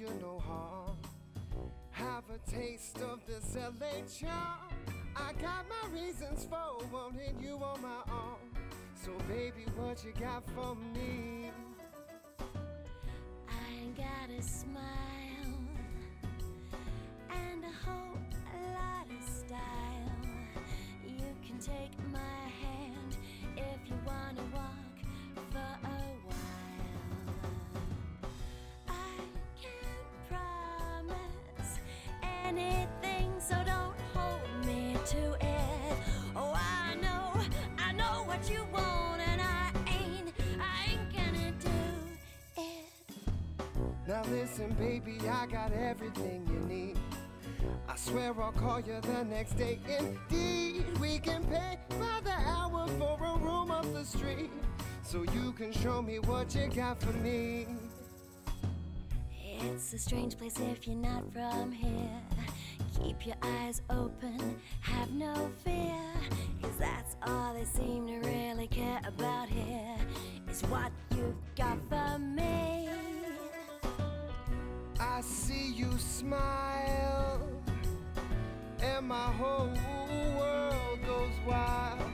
you no harm. Have a taste of this LA charm. I got my reasons for wanting you on my arm. So, baby, what you got for me? I got a smile and a whole lot of style. You can take my hand if you wanna walk for Now listen, baby, I got everything you need. I swear I'll call you the next day. Indeed, we can pay by the hour for a room up the street. So you can show me what you got for me. It's a strange place if you're not from here. Keep your eyes open, have no fear. Cause that's all they seem to really care about here. Is what you've got for me. I see you smile, and my whole world goes wild.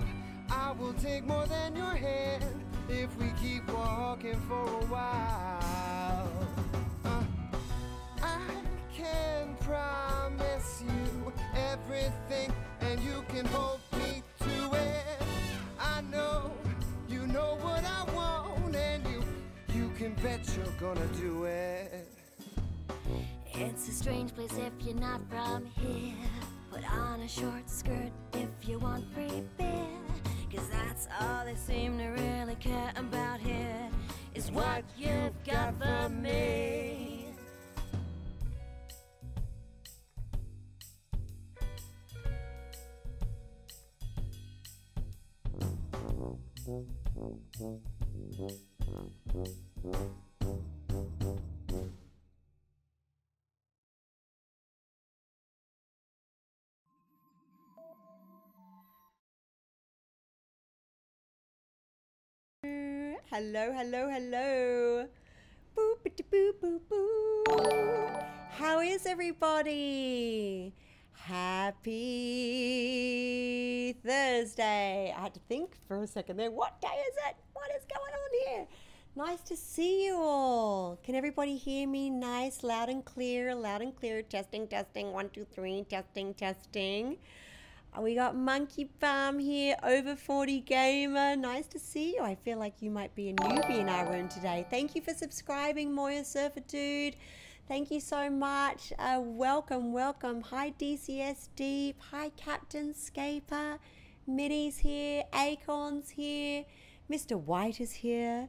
I will take more than your hand if we keep walking for a while. Uh, I can promise you everything, and you can hold me to it. I know you know what I want, and you you can bet you're gonna do it. It's a strange place if you're not from here. Put on a short skirt if you want free beer. Cause that's all they seem to really care about here. Is what you've got for me. Hello, hello, hello. Boop, boop, boop, boop. How is everybody? Happy Thursday. I had to think for a second there. What day is it? What is going on here? Nice to see you all. Can everybody hear me nice, loud and clear? Loud and clear. Testing, testing. One, two, three. Testing, testing. We got Monkey Farm here, over 40 gamer. Nice to see you. I feel like you might be a newbie in our room today. Thank you for subscribing, Moya Surfer Dude. Thank you so much. Uh, welcome, welcome. Hi, DCS Deep. Hi, Captain Scaper. Mitty's here. Acorn's here. Mr. White is here.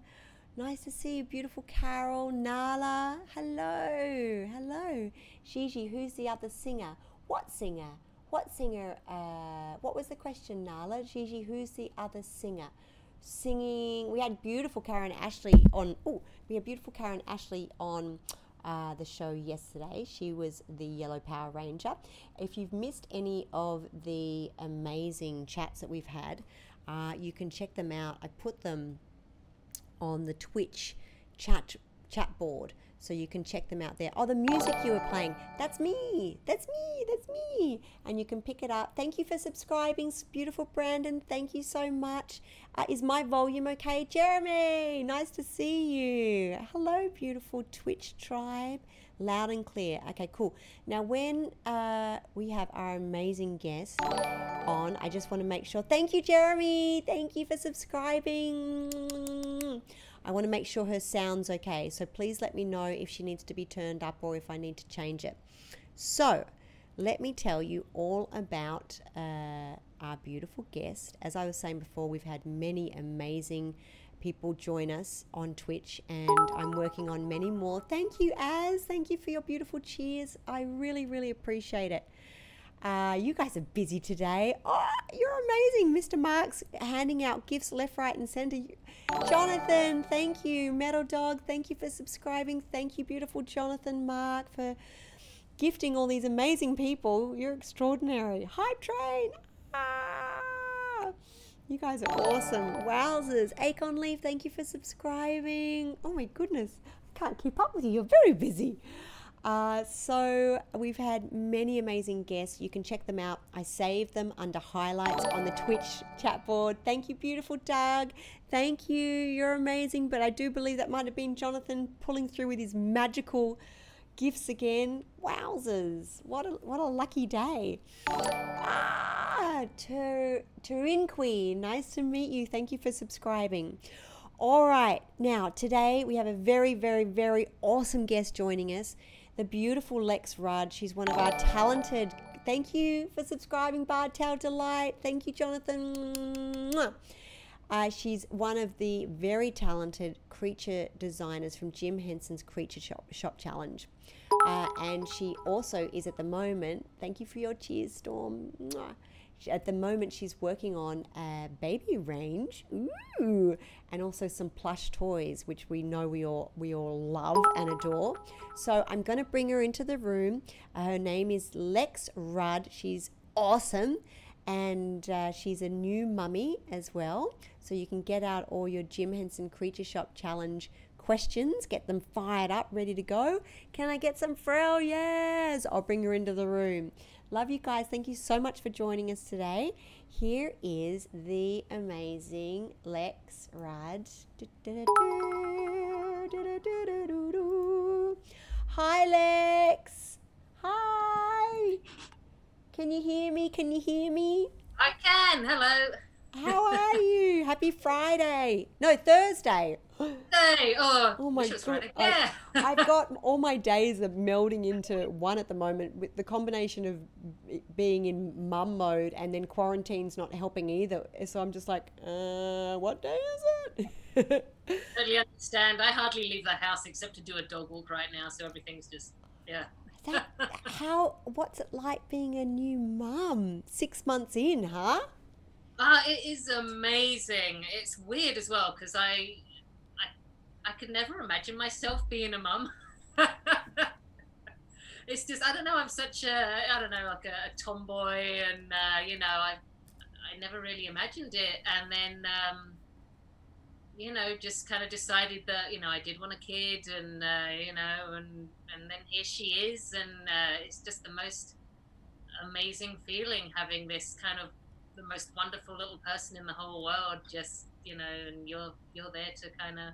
Nice to see you, beautiful Carol. Nala. Hello. Hello. Gigi, who's the other singer? What singer? What singer? Uh, what was the question, Nala? Gigi, who's the other singer? Singing. We had beautiful Karan Ashley on. Oh, we had beautiful Karan Ashley on uh, the show yesterday. She was the Yellow Power Ranger. If you've missed any of the amazing chats that we've had, uh, you can check them out. I put them on the Twitch chat chat board. So you can check them out there. Oh, the music you were playing, that's me. That's me. That's me. And you can pick it up. Thank you for subscribing, beautiful Brandon. Thank you so much. Uh, is my volume okay? Jeremy, nice to see you. Hello, beautiful Twitch tribe. Loud and clear. Okay, cool. Now, when uh, we have our amazing guest on, I just want to make sure. Thank you, Jeremy. Thank you for subscribing. I want to make sure her sound's okay. So please let me know if she needs to be turned up or if I need to change it. So, let me tell you all about uh, our beautiful guest. As I was saying before, we've had many amazing people join us on Twitch, and I'm working on many more. Thank you, Az. Thank you for your beautiful cheers. I really, really appreciate it. Uh, you guys are busy today. Oh, you're amazing, Mr. Marks, handing out gifts left, right, and center. Jonathan, thank you. Metal Dog, thank you for subscribing. Thank you, beautiful Jonathan Mark, for gifting all these amazing people. You're extraordinary. Hi, Train. Ah, you guys are awesome. Wowzers. Acon Leaf, thank you for subscribing. Oh my goodness. I can't keep up with you. You're very busy. Uh, so we've had many amazing guests. You can check them out. I saved them under highlights on the Twitch chat board. Thank you, beautiful Doug. Thank you. You're amazing. But I do believe that might have been Jonathan pulling through with his magical gifts again. Wowzers! What a what a lucky day. Ah, Ter Terinqui, nice to meet you. Thank you for subscribing. All right, now today we have a very, very, very awesome guest joining us, the beautiful Lex Rudd. She's one of our talented. Thank you for subscribing, Bardtail Delight. Thank you, Jonathan. Uh, she's one of the very talented creature designers from Jim Henson's Creature Shop, Shop Challenge. Uh, and she also is at the moment, thank you for your cheers, Storm. At the moment, she's working on a baby range, ooh, and also some plush toys, which we know we all we all love and adore. So I'm going to bring her into the room. Uh, her name is Lex Rudd. She's awesome, and uh, she's a new mummy as well. So you can get out all your Jim Henson Creature Shop Challenge questions, get them fired up, ready to go. Can I get some frill? Yes, I'll bring her into the room. Love you guys. Thank you so much for joining us today. Here is the amazing Lex Rudd. Hi, Lex. Hi. Can you hear me? Can you hear me? I can. Hello. How are you? Happy Friday. No, Thursday. Hey. Oh, Oh my wish it was god! Friday. I, Yeah. I've got all my days are melding into one at the moment with the combination of being in mum mode and then quarantine's not helping either. So I'm just like, uh, what day is it? totally understand. I hardly leave the house except to do a dog walk right now, so everything's just yeah. that, how? What's it like being a new mum? Six months in, huh? Ah, it is amazing. It's weird as well because I, I, could never imagine myself being a mum. it's just I don't know. I'm such a I don't know like a, a tomboy, and uh, you know I, I never really imagined it, and then um, you know just kind of decided that you know I did want a kid, and uh, you know, and and then here she is, and uh, it's just the most amazing feeling having this kind of the most wonderful little person in the whole world just you know and you're you're there to kind of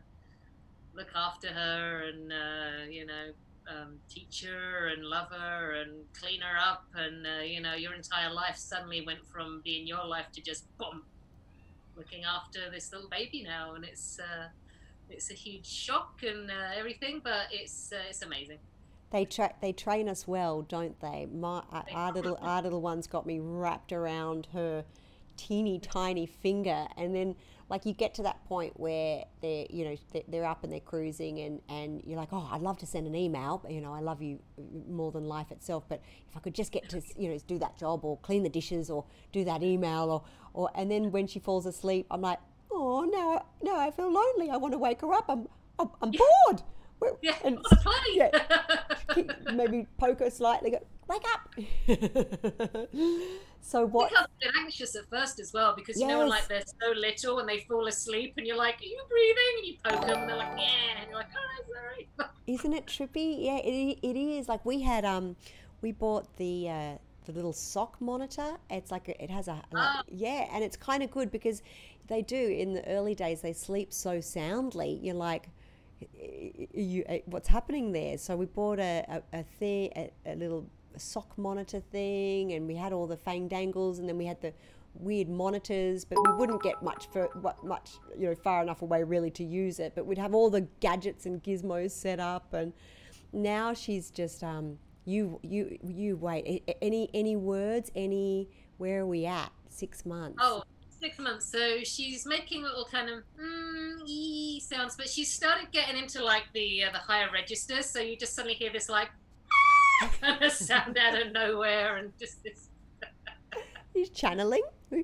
look after her and uh, you know um, teach her and love her and clean her up and uh, you know your entire life suddenly went from being your life to just boom looking after this little baby now. And it's uh, it's a huge shock and uh, everything but it's uh, it's amazing. They tra- they train us well, don't they? My our- our little our little one's got me wrapped around her teeny tiny finger, and then like you get to that point where they're you know they're, up and they're cruising, and and you're like, oh, I'd love to send an email. but, You know, I love you mm, more than life itself, but if I could just get to you know do that job or clean the dishes or do that email or or and then when she falls asleep, I'm like, oh, now now I feel lonely. I want to wake her up. I'm I'm, I'm bored. Yeah and yeah. maybe poke her slightly, go, wake up. so I what? think I a bit anxious at first as well because you know like they're so little and they fall asleep and you're like, "Are you breathing?" and you poke them and they're like, "Yeah," and you're like, "Oh, sorry." Isn't it trippy? Yeah, it, it is. Like we had, um, we bought the uh, the little sock monitor. It's like a, it has a like, Ah. yeah, and it's kind of good because they do in the early days they sleep so soundly. You're like. You, what's happening there? So we bought a a, a thing, a, a little sock monitor thing, and we had all the fang dangles, and then we had the weird monitors, but we wouldn't get much for much you know far enough away really to use it. But we'd have all the gadgets and gizmos set up, and now she's just um you you you wait any any words any where are we at six months Oh, six months. So she's making little kind of mm, sounds, but she's started getting into like the uh, the higher registers. So you just suddenly hear this like kind of sound out of nowhere and just this. he's channeling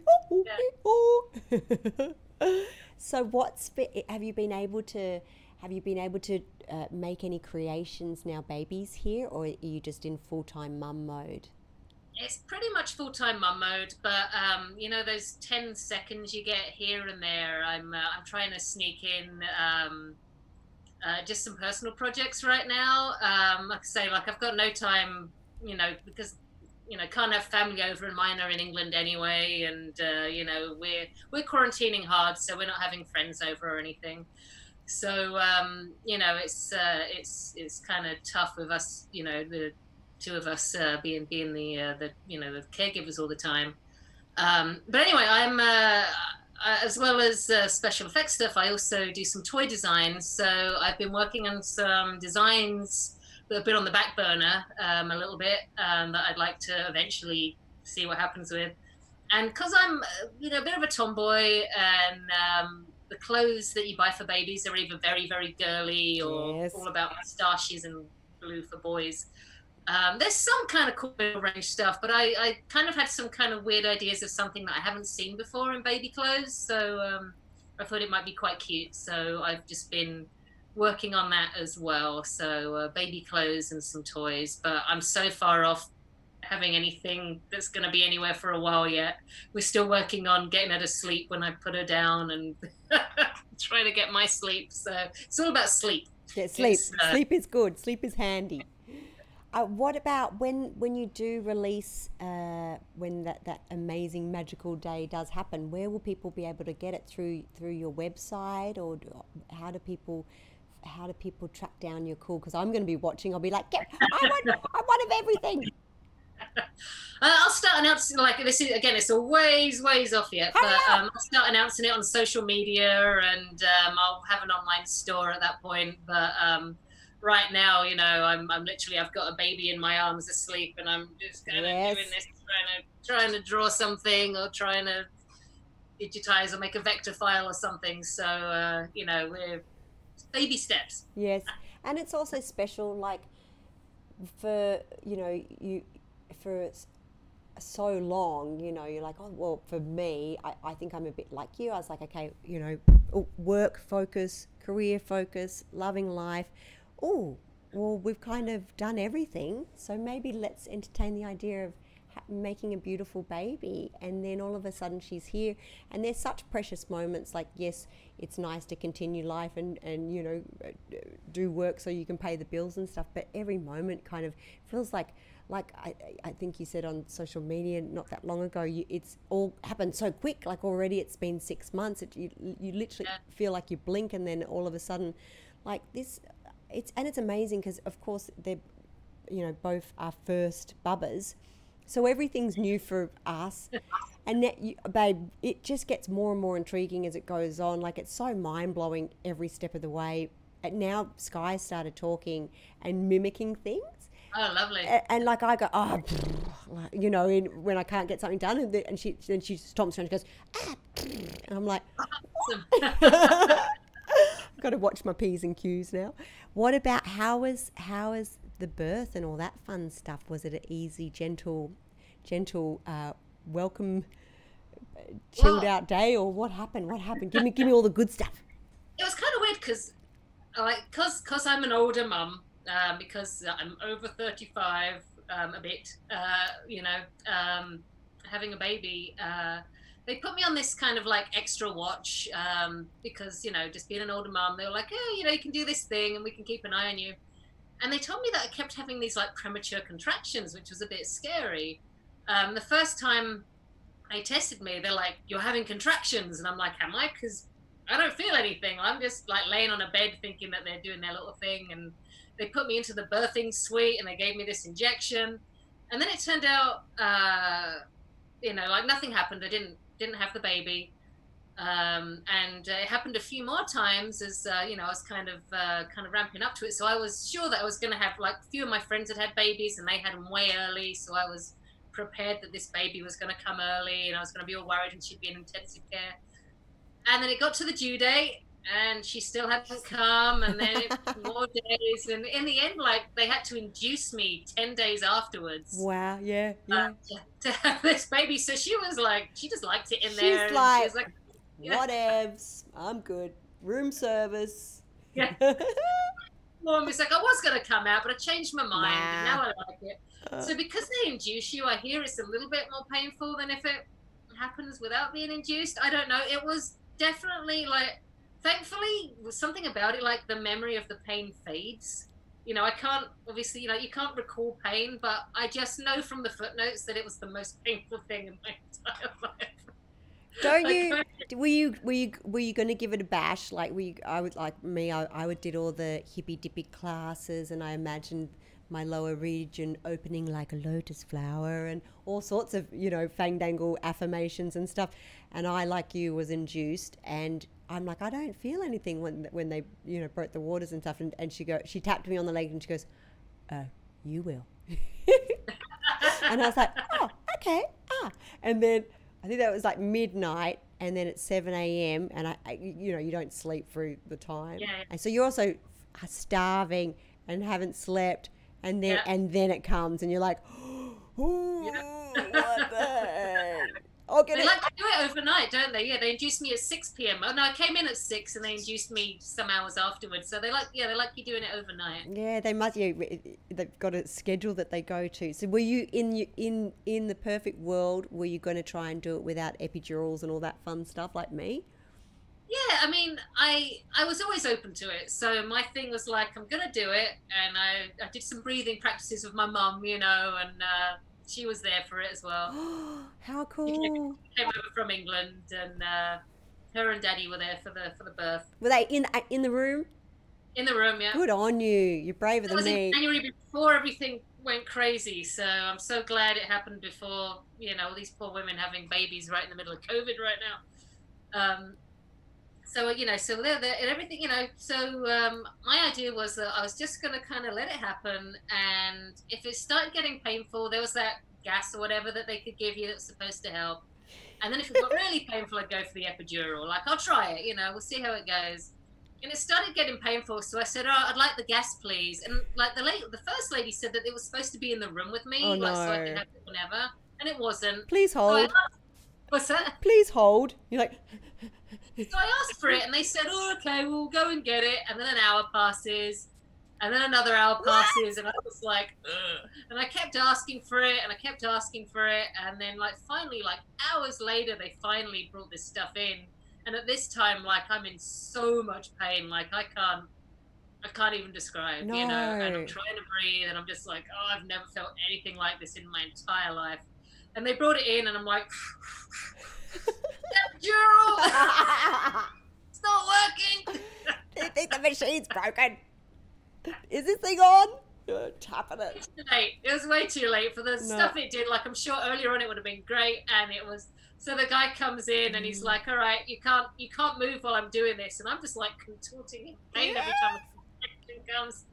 so what's have you been able to have you been able to uh, make any creations now babies here or are you just in full-time mum mode It's pretty much full time mum mode, but um, you know those ten seconds you get here and there. I'm uh, I'm trying to sneak in um, uh, just some personal projects right now. Um, like I say, like I've got no time, you know, because you know can't have family over, and mine are in England anyway, and uh, you know we're we're quarantining hard, so we're not having friends over or anything. So um, you know it's uh, it's it's kind of tough with us, you know, the two of us uh, being being the uh, the you know the caregivers all the time. Um, but anyway, I'm uh, as well as uh, special effects stuff. I also do some toy designs. So I've been working on some designs that have been on the back burner um, a little bit um, that I'd like to eventually see what happens with. And because I'm you know a bit of a tomboy and um, the clothes that you buy for babies are either very very girly or Yes. all about moustaches and blue for boys. Um, there's some kind of cool range stuff, but I, I kind of had some kind of weird ideas of something that I haven't seen before in baby clothes. So um, I thought it might be quite cute. So I've just been working on that as well. So uh, baby clothes and some toys, but I'm so far off having anything that's going to be anywhere for a while yet. We're still working on getting her to sleep when I put her down and trying to get my sleep. So it's all about sleep. Yeah, sleep. Uh, sleep is good. Sleep is handy. Uh, what about when when you do release uh, when that, that amazing magical day does happen? Where will people be able to get it through through your website or do, how do people how do people track down your call? Because I'm going to be watching. I'll be like, get, I want I want of everything. Uh, I'll start announcing like this is again. It's a ways ways off yet, but um, I'll start announcing it on social media, and um, I'll have an online store at that point. But um, right now, you know, I'm I'm literally I've got a baby in my arms asleep, and I'm just kind of Yes. doing this, trying to trying to draw something or trying to digitize or make a vector file or something. So uh, you know, we're baby steps. Yes, and it's also special, like for you know you for so long. You know, you're like, oh well, for me, I, I think I'm a bit like you. I was like, okay, you know, work focus, career focus, loving life. Oh, well, we've kind of done everything, so maybe let's entertain the idea of ha- making a beautiful baby and then all of a sudden she's here and there's such precious moments like yes it's nice to continue life and and you know do work so you can pay the bills and stuff but every moment kind of feels like like I, I think you said on social media not that long ago you, it's all happened so quick like already it's been six months it, you, you literally Yeah. feel like you blink and then all of a sudden like this it's and it's amazing because of course they're you know both our first bubbers. So everything's new for us. And that you, babe it just gets more and more intriguing as it goes on. Like it's so mind-blowing every step of the way. And now sky started talking and mimicking things. Oh, lovely. a- and like I go, oh, like, you know, in, when I can't get something done, and, the, and she then she stomps around and she goes, ah, and I'm like, I've got to watch my p's and q's now. What about how was how was the birth and all that fun stuff? Was it an easy, gentle, gentle, uh, welcome, uh, chilled Well- out day, or what happened? What happened? Give me give me all the good stuff. it was kind of weird because like because because i'm an older mum um, because i'm over 35 um, a bit uh, you know um, having a baby uh, they put me on this kind of like extra watch um, because you know just being an older mum they were like oh you know you can do this thing and we can keep an eye on you and they told me that i kept having these like premature contractions which was a bit scary um, the first time they tested me they're like you're having contractions and i'm like am i because I don't feel anything. I'm just like laying on a bed thinking that they're doing their little thing. And they put me into the birthing suite and they gave me this injection. And then it turned out, uh, you know, like nothing happened. I didn't didn't have the baby. Um, and uh, it happened a few more times as uh, you know I was kind of uh, kind of ramping up to it. So I was sure that I was going to have like a few of my friends had had babies and they had them way early. So I was prepared that this baby was going to come early and I was going to be all worried and she'd be in intensive care. And then it got to the due date and she still hadn't come and then more days and in the end like they had to induce me 10 days afterwards Wow, yeah, uh, yeah. to, to have this baby so she was like she just liked it in She's there like- she was like yeah. Whatevs, I'm good. Room service. Yeah. mom was like i was going to come out but i changed my mind and now i like it Uh, so because they induce you i hear it's a little bit more painful than if it happens without being induced i don't know it was definitely like thankfully, something about it, like the memory of the pain fades. You know, I can't obviously, you know, you can't recall pain, but I just know from the footnotes that it was the most painful thing in my entire life. Don't you? Were you were you were you going to give it a bash? Like we, I would like me. I, I would did all the hippy dippy classes, and I imagined my lower region opening like a lotus flower, and all sorts of you know fandangle affirmations and stuff. And I, like you, was induced, and I'm like, I don't feel anything when when they you know broke the waters and stuff. And, and she go, she tapped me on the leg, and she goes, "Oh, you will." and I was like, oh, okay, ah. And then I think that was like midnight, and then it's seven a.m. and I, I, you know, you don't sleep through the time, Yeah, yeah. and so you're also starving and haven't slept, and then Yeah. and then it comes, and you're like, what the get They like to do it overnight, don't they? Yeah, they induced me at 6 p.m. Oh, no, I came in at 6 and they induced me some hours afterwards. So they like, yeah, they like you doing it overnight. Yeah, they must. Yeah, they've got a schedule that they go to. So, were you in in in the perfect world? Were you going to try and do it without epidurals and all that fun stuff, like me? Yeah, I mean, I I was always open to it. So my thing was like, I'm gonna do it, and I I did some breathing practices with my mum, you know, and uh, she was there for it as well. How cool! She Came over from England, and uh, her and Daddy were there for the for the birth Were they in uh, in the room? in the room. Yeah, Good on you. You're braver it than was in me. January before everything went crazy. So I'm so glad it happened before. You know, all these poor women having babies right in the middle of COVID right now. Um, so you know, so they're there and everything. You know, so um, my idea was that I was just going to kind of let it happen, and if it started getting painful, there was that gas or whatever that they could give you that's supposed to help. And then if it got really painful, I'd go for the epidural. Like I'll try it. You know, we'll see how it goes. And it started getting painful, so I said, "Oh, I'd like the gas, please." And like the lady, the first lady said that it was supposed to be in the room with me, Oh, like so I could have it whenever, and it wasn't. Please So hold. asked, what's that? Please hold. You're like, So I asked for it, and they said, "Oh, okay, we'll go and get it." And then an hour passes, and then another hour passes, and I was like, Ugh. and I kept asking for it, and I kept asking for it, and then like finally, like hours later, they finally brought this stuff in, and at this time, like I'm in so much pain, like I can't. I can't even describe, you know, and I'm trying to breathe, and I'm just like, oh, I've never felt anything like this in my entire life. And they brought it in, and I'm like, Epidural! It's not working. You think the machine's broken? Is this thing on? You're tapping it. It's too late. It was way too late for the stuff it did. Like I'm sure earlier on it would have been great, and it was. So the guy comes in and Mm. he's like, "All right, you can't, you can't move while I'm doing this," and I'm just like contorting in pain every time a contraction comes.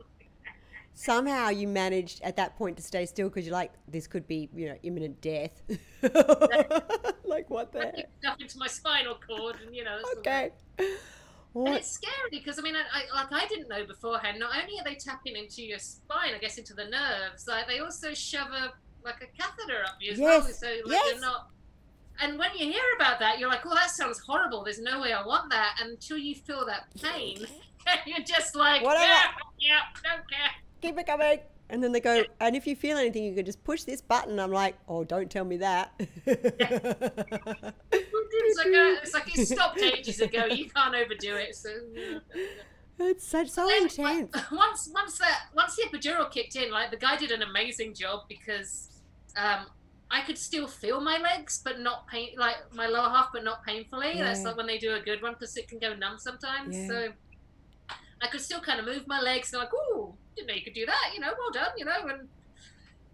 Somehow you managed at that point to stay still because you're like, this could be, you know, imminent death. like what the I stuff into my spinal cord, and you know. Okay. And it's scary because I mean, I, I, like I didn't know beforehand. Not only are they tapping into your spine, I guess into the nerves, like they also shove a like a catheter up you as well. Yes, So like, yes. you're not. And when you hear about that, you're like, "Oh, that sounds horrible. There's no way I want that." Until you feel that pain, you're just like, Whatever. "Yeah, yeah, don't care." Keep it coming. And then they go, and if you feel anything, you can just push this button. I'm like, oh, don't tell me that. It's like a, it's like it stopped ages ago. You can't overdo it. So. it's such so then, intense. once once that once the epidural kicked in, like the guy did an amazing job because um, I could still feel my legs, but not pain like my lower half, but not painfully. That's like when they do a good one because it can go numb sometimes. Yeah. So I could still kind of move my legs, and like, oh, didn't know you could do that. You know, well done. You know, and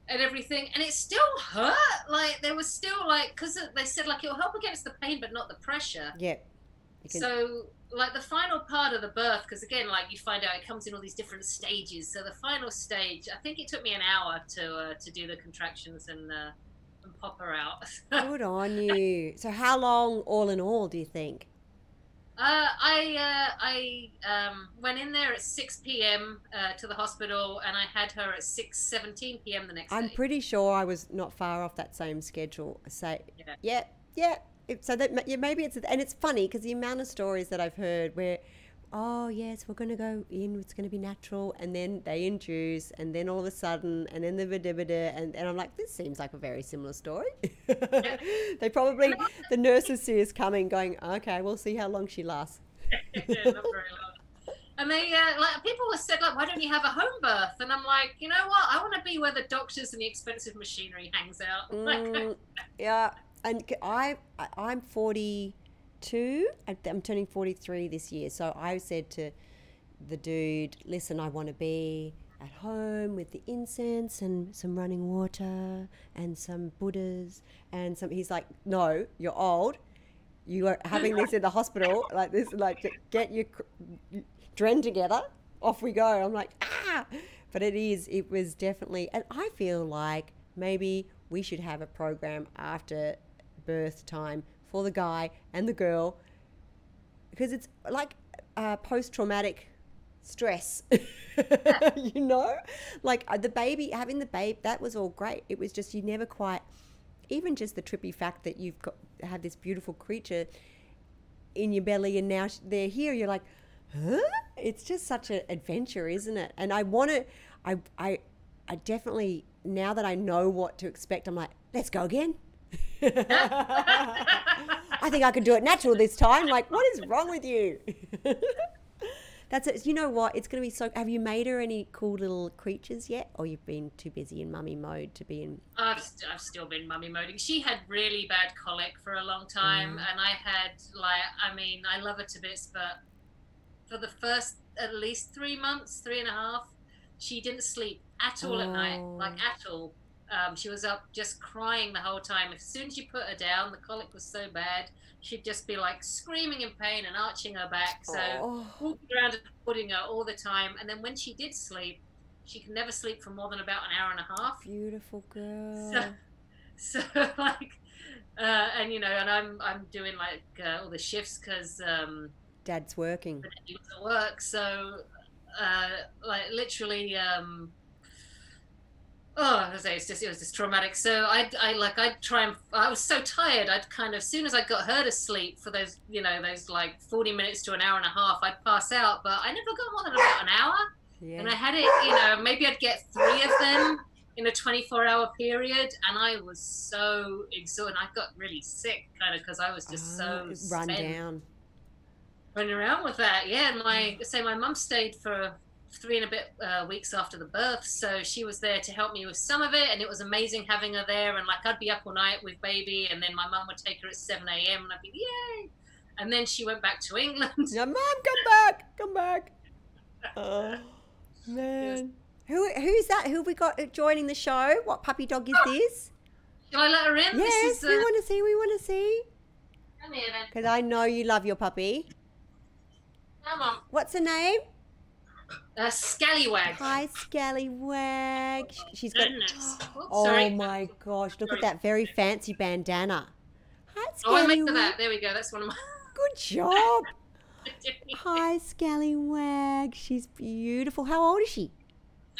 and everything, and it still hurt. Like there was still like because they said like it'll help against the pain, but not the pressure. Yeah. Can- So, like the final part of the birth, because again, like you find out it comes in all these different stages. So the final stage, I think it took me an hour to uh, to do the contractions and uh, and pop her out. Good on you. So, how long, all in all, do you think? I uh, I um, went in there at six p.m. Uh, to the hospital, and I had her at six seventeen p.m. the next day. I'm day. pretty sure I was not far off that same schedule. So, Yeah. yeah, yeah. So that yeah, maybe it's and it's funny because the amount of stories that I've heard where, oh yes, we're going to go in, it's going to be natural, and then they induce, and then all of a sudden, and then the da and and I'm like, this seems like a very similar story. they probably the nurses see us coming, going, okay, we'll see how long she lasts. yeah, not very long. And they uh, like people were said like, why don't you have a home birth? And I'm like, you know what? I want to be where the doctors and the expensive machinery hangs out. Mm, yeah, and I, I'm 42. I'm turning 43 this year. So I said to the dude, "Listen, I want to be at home with the incense and some running water and some Buddhas and some." He's like, "No, you're old. You are having this in the hospital like this. Like, get your dren together. Off we go." I'm like, ah. But it is. It was definitely, and I feel like maybe we should have a program after birth time for the guy and the girl because it's like uh, post-traumatic stress you know? Like uh, the baby having the babe that was all great. It was just you never quite even just the trippy fact that you've got have this beautiful creature in your belly and now they're here you're like huh? It's just such an adventure isn't it? And i want to i i i definitely now that i know what to expect i'm like let's go again I think I could do it natural this time. Like, what is wrong with you? That's it. You know what? It's going to be so. Have you made her any cool little creatures yet, or you've been too busy in mummy mode to be in? I've, st- I've still been mummy moding. She had really bad colic for a long time, Mm. and I had like, I mean, I love her to bits, but for the first at least three months, three and a half, she didn't sleep at all at night, like Oh. at all. Um, she was up just crying the whole time. As soon as you put her down, the colic was so bad, she'd just be like screaming in pain and arching her back. So Oh, walking around and putting her all the time. And then when she did sleep, she could never sleep for more than about an hour and a half. beautiful girl. So, so like, uh, and you know, and I'm I'm doing like uh, all the shifts because um, Dad's working. he work. So, uh, like literally, um, oh, I say it's just it was just traumatic. So I I like I'd try and I was so tired. I'd kind of as soon as I got her to sleep for those you know those like forty minutes to an hour and a half, I'd pass out. But I never got more than about an hour. yeah. And I had it, you know, maybe I'd get three of them in a 24 hour period. And I was so exhausted. I got really sick, kind of, because I was just so Ah, run spent down. running around with that. Yeah. And my, say, my mum stayed for three and a bit uh, weeks after the birth. So she was there to help me with some of it. And it was amazing having her there. And like, I'd be up all night with baby. And then my mum would take her at 7 a.m. And I'd be, yay. And then she went back to England. Yeah, mom, come back, come back. Oh man, who who's that? Who have we got joining the show? What puppy dog is this? Shall I let her in? Yes, This is, we uh, want to see. We want to see. come here then. Because I know you love your puppy. Come on. What's her name? Uh, Scallywag. Hi, Scallywag. Sh- She's got. Oh sorry. my gosh! Look Sorry. at that very fancy bandana. Hi, Oh, I made Scallywag. that. There we go. That's one of my. Good job. Hi, Scallywag. She's beautiful. How old is she?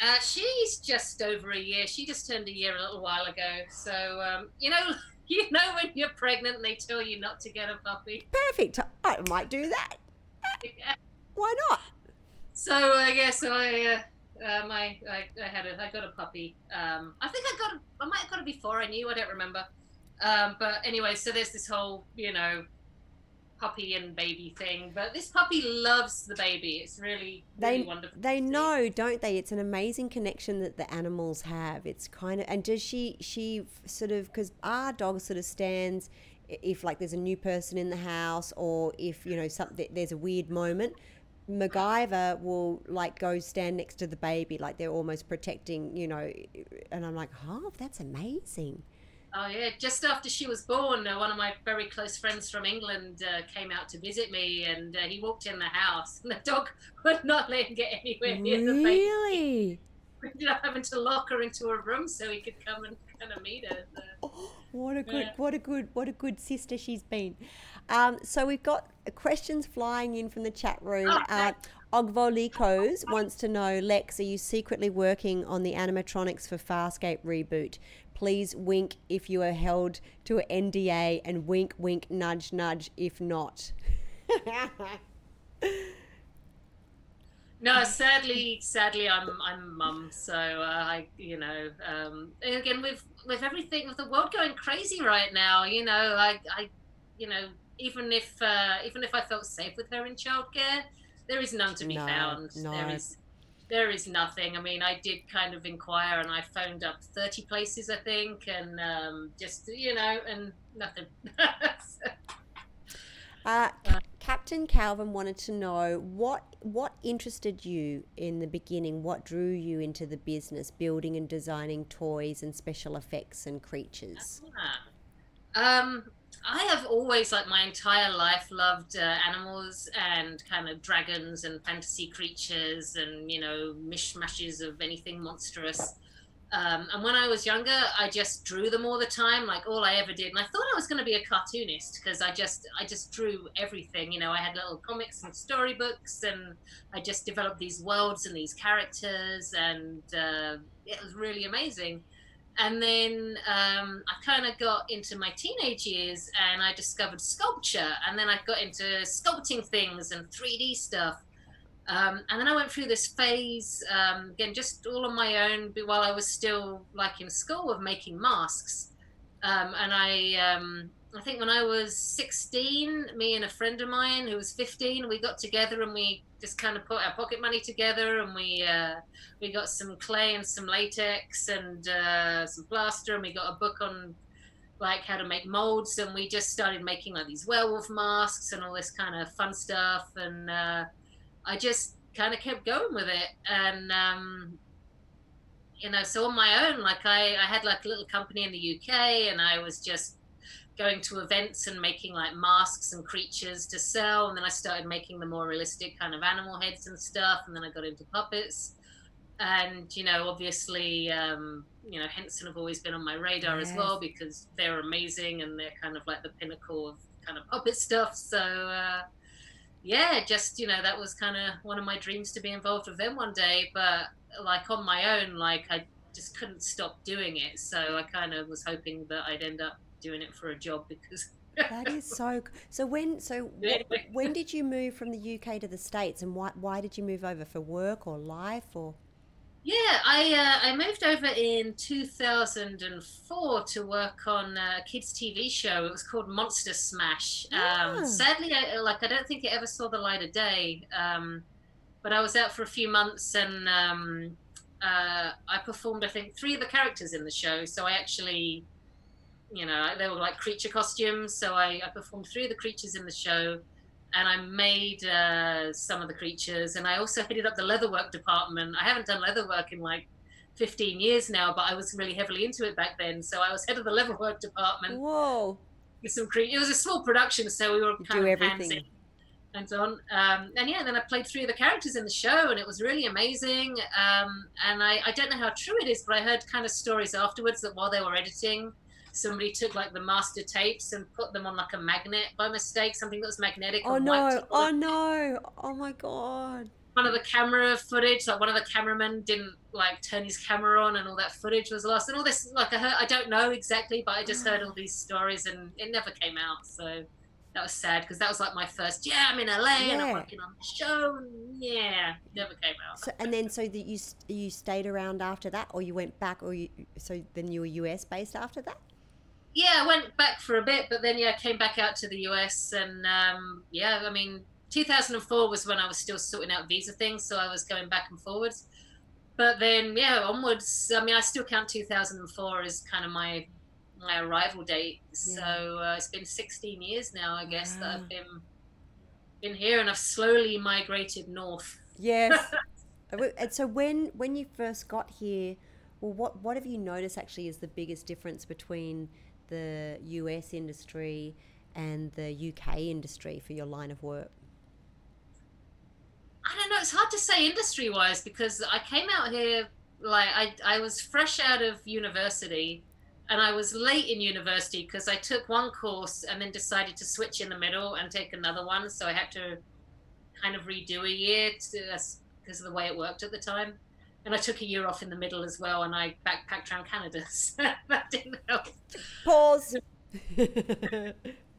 Uh, she's just over a year. She just turned a year a little while ago. So um, you know, you know when you're pregnant and they tell you not to get a puppy. Perfect. I might do that. Why not? So uh, yeah, so I, uh, uh, my, I, I had a, I got a puppy. Um, I think I got, I might have got it before I knew. I don't remember. Um, but anyway, so there's this whole, you know, puppy and baby thing. But this puppy loves the baby. It's really, really They wonderful. they know, don't they? It's an amazing connection that the animals have. It's kind of and does she she sort of because our dog sort of stands if like there's a new person in the house or if you know something there's a weird moment. MacGyver will like go stand next to the baby like they're almost protecting you know and I'm like oh that's amazing Oh yeah, just after she was born, uh, one of my very close friends from England uh, came out to visit me, and uh, he walked in the house, and the dog would not let him get anywhere near the baby. really We ended up having to lock her into a room so he could come and kind of meet her. So. Oh, what a good, Yeah. what a good, what a good sister she's been. Um, so we've got questions flying in from the chat room. Oh, Uh, Ogvolikos wants to know, Lex, are you secretly working on the animatronics for Farscape reboot? Please wink if you are held to an NDA, and wink, wink, nudge, nudge if not. No, sadly, sadly, I'm I'm mum, so uh, I, you know, um, again with with everything with the world going crazy right now, you know, I, I, you know, even if uh, even if I felt safe with her in childcare, there is none to be No, found. no. There is there is nothing. I mean, I did kind of inquire, and I phoned up thirty places, I think, and um, just you know, and nothing. Uh, Ca- Captain Calvin wanted to know what what interested you in the beginning. What drew you into the business, building and designing toys and special effects and creatures? Um, I have always, like my entire life, loved uh, animals and kind of dragons and fantasy creatures and you know mishmashes of anything monstrous. Um, and when I was younger, I just drew them all the time, like all I ever did. And I thought I was going to be a cartoonist because I just, I just drew everything. You know, I had little comics and storybooks, and I just developed these worlds and these characters, and uh, it was really amazing and then um, I kind of got into my teenage years and I discovered sculpture and then I got into sculpting things and 3D stuff. Um, and then I went through this phase, um, again, just all on my own while I was still like in school of making masks. Um, and I, um, I think when I was 16, me and a friend of mine who was 15, we got together and we just kind of put our pocket money together and we uh, we got some clay and some latex and uh, some plaster and we got a book on like how to make molds and we just started making like these werewolf masks and all this kind of fun stuff and uh, I just kind of kept going with it and um, you know so on my own like I, I had like a little company in the UK and I was just going to events and making like masks and creatures to sell and then I started making the more realistic kind of animal heads and stuff and then I got into puppets. And you know obviously um, you know Henson have always been on my radar as well because they're amazing and they're kind of like the pinnacle of kind of puppet stuff. So uh, yeah just you know that was kind of one of my dreams to be involved with them one day. But like on my own like I just couldn't stop doing it. So I kind of was hoping that I'd end up doing it for a job because That is so. So when so wh- Anyway. when did you move from the UK to the states, and why why did you move over for work or life or? Yeah, I uh, I moved over in 2004 to work on a kids TV show. It was called Monster Smash. Ah. Um, sadly, I, like I don't think it ever saw the light of day. Um, but I was out for a few months and um, uh, I performed I think three of the characters in the show. So I actually, you know, they were like creature costumes. So I, I performed three of the creatures in the show and I made uh, some of the creatures, and I also headed up the leatherwork department. I haven't done leatherwork in like 15 years now, but I was really heavily into it back then. So I was head of the leatherwork department Whoa! with some cre- It was a small production, so we were kind do of everything. in, hands on. Um, and yeah, then I played three of the characters in the show, and it was really amazing. Um, and I, I don't know how true it is, but I heard kind of stories afterwards that while they were editing, somebody took like the master tapes and put them on like a magnet by mistake, something that was magnetic. Oh no! Oh no! Oh my god! one of the camera footage, like one of the cameramen didn't like turn his camera on, and all that footage was lost, and all this. Like I heard, I don't know exactly, but I just heard all these stories, and it never came out. So that was sad because that was like my first. Yeah, I'm in LA and I'm working on the show. Yeah, never came out. So and then so that you you stayed around after that, or you went back, or you so then you were US based after that. Yeah, I went back for a bit, but then yeah, came back out to the US, and um, yeah, I mean, 2004 was when I was still sorting out visa things, so I was going back and forwards. But then yeah, onwards. I mean, I still count 2004 as kind of my my arrival date. So uh, it's been 16 years now, I guess, that I've been been here, and I've slowly migrated north. Yes. Uh, and so when when you first got here, well, what what have you noticed actually is the biggest difference between the US industry and the UK industry for your line of work? I don't know. It's hard to say industry wise because I came out here like I I was fresh out of university, and I was late in university because I took one course and then decided to switch in the middle and take another one. So I had to kind of redo a year because of the way it worked at the time. And I took a year off in the middle as well, and I backpacked around Canada. So that didn't help. Pause.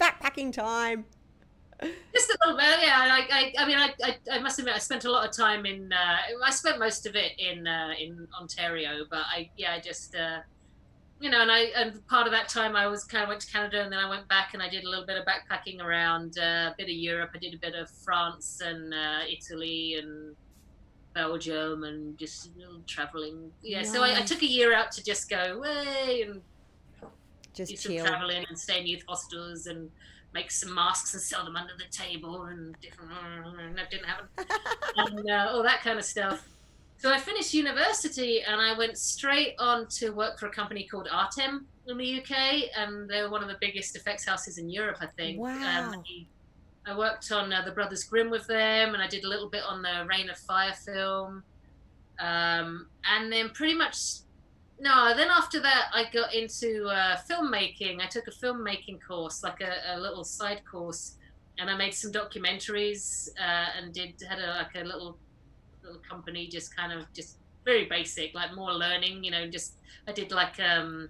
Backpacking time. Just a little bit, yeah. I, I, I mean, I, I, I must admit, I spent a lot of time in. Uh, I spent most of it in uh, in Ontario, but I, yeah, I just, uh, you know, and I and part of that time I was kind of went to Canada and then I went back and I did a little bit of backpacking around uh, a bit of Europe. I did a bit of France and uh, Italy and Belgium and just you know, traveling. Yeah, so I, I, took a year out to just go away and Just do some traveling and stay in youth hostels and make some masks and sell them under the table and different. That didn't happen. and uh, all that kind of stuff. So I finished university and I went straight on to work for a company called Artem in the UK, and they're one of the biggest effects houses in Europe, I think. Wow. Um, I worked on uh, the Brothers Grimm with them, and I did a little bit on the Reign of Fire film, um, and then pretty much no. Then after that, I got into uh, filmmaking. I took a filmmaking course, like a, a little side course, and I made some documentaries uh, and did had a, like a little little company, just kind of just very basic, like more learning. You know, just I did like um,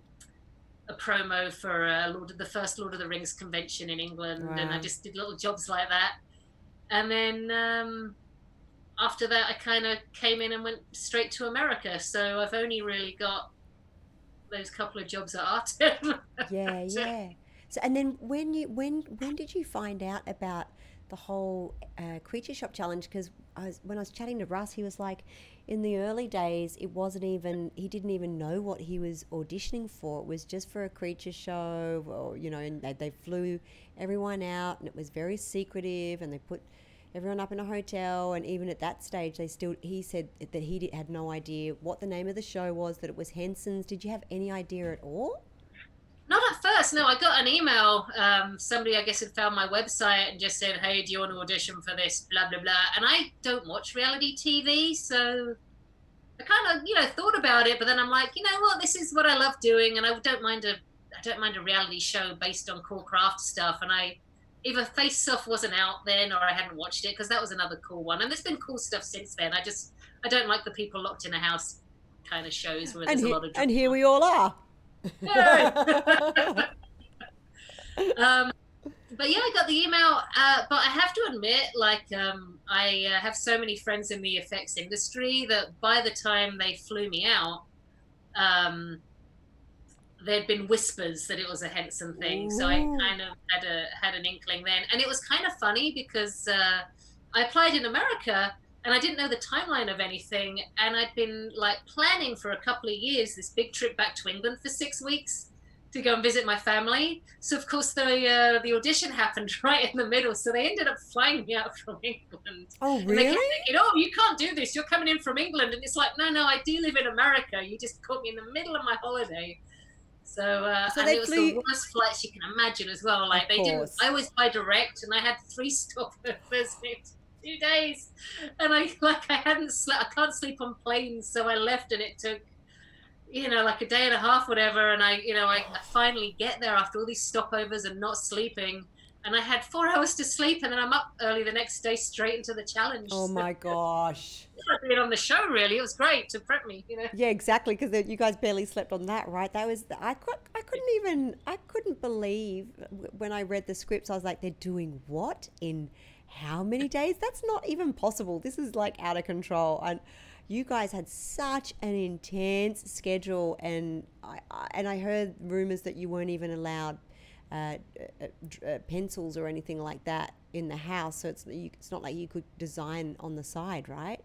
a promo for uh, Lord of the first Lord of the Rings convention in England, and I just did little jobs like that. And then um, after that, I kind of came in and went straight to America. So I've only really got those couple of jobs at Artem. Yeah, yeah. So, and then when you when when did you find out about the whole uh, creature shop challenge? Because I was when I was chatting to Russ, he was like, in the early days, it wasn't even he didn't even know what he was auditioning for. It was just for a creature show, or you know, and they, they flew everyone out, and it was very secretive, and they put everyone up in a hotel and even at that stage they still he said that he did, had no idea what the name of the show was that it was henson's did you have any idea at all Not at first, no. I got an email. Um, somebody, I guess, had found my website and just said, "Hey, do you want to audition for this?" Blah blah blah. And I don't watch reality TV, so I kind of, you know, thought about it. But then I'm like, you know what? This is what I love doing, and I don't mind a, I don't mind a reality show based on cool craft stuff. And I, either Face Off wasn't out then, or I hadn't watched it because that was another cool one. And there's been cool stuff since then. I just, I don't like the people locked in a house kind of shows where and, there's a lot of. Drama. and here we all are um, but yeah, I got the email. Uh, but I have to admit, like, um, I uh, have so many friends in the effects industry that by the time they flew me out, um, there'd been whispers that it was a Henson thing. So I kind of had a had an inkling then, and it was kind of funny because uh, I applied in America. And I didn't know the timeline of anything, and I'd been like planning for a couple of years this big trip back to England for six weeks to go and visit my family. So of course the uh, the audition happened right in the middle. So they ended up flying me out from England. oh And they really kept thinking, "Oh, you can't do this. You're coming in from England." And it's like, "No, no, I do live in America. You just caught me in the middle of my holiday." So, uh, So and it was flew- the worst flights you can imagine as well. Like they didn't. I always buy direct, and I had three stopovers two days, and I like I hadn't slept. I can't sleep on planes, so I left, and it took you know, like a day and a half, whatever. And I, you know, I, I finally get there after all these stopovers and not sleeping. And I had four hours to sleep, and then I'm up early the next day straight into the challenge. oh my gosh being on the show, really. It was great to prep me, you know. yeah exactly because you guys barely slept on that right that was i could i couldn't even i couldn't believe when i read the scripts i was like they're doing what in how many days that's not even possible this is like out of control and you guys had such an intense schedule and i, I and i heard rumors that you weren't even allowed uh, uh, uh, pencils or anything like that in the house so it's you, it's not like you could design on the side right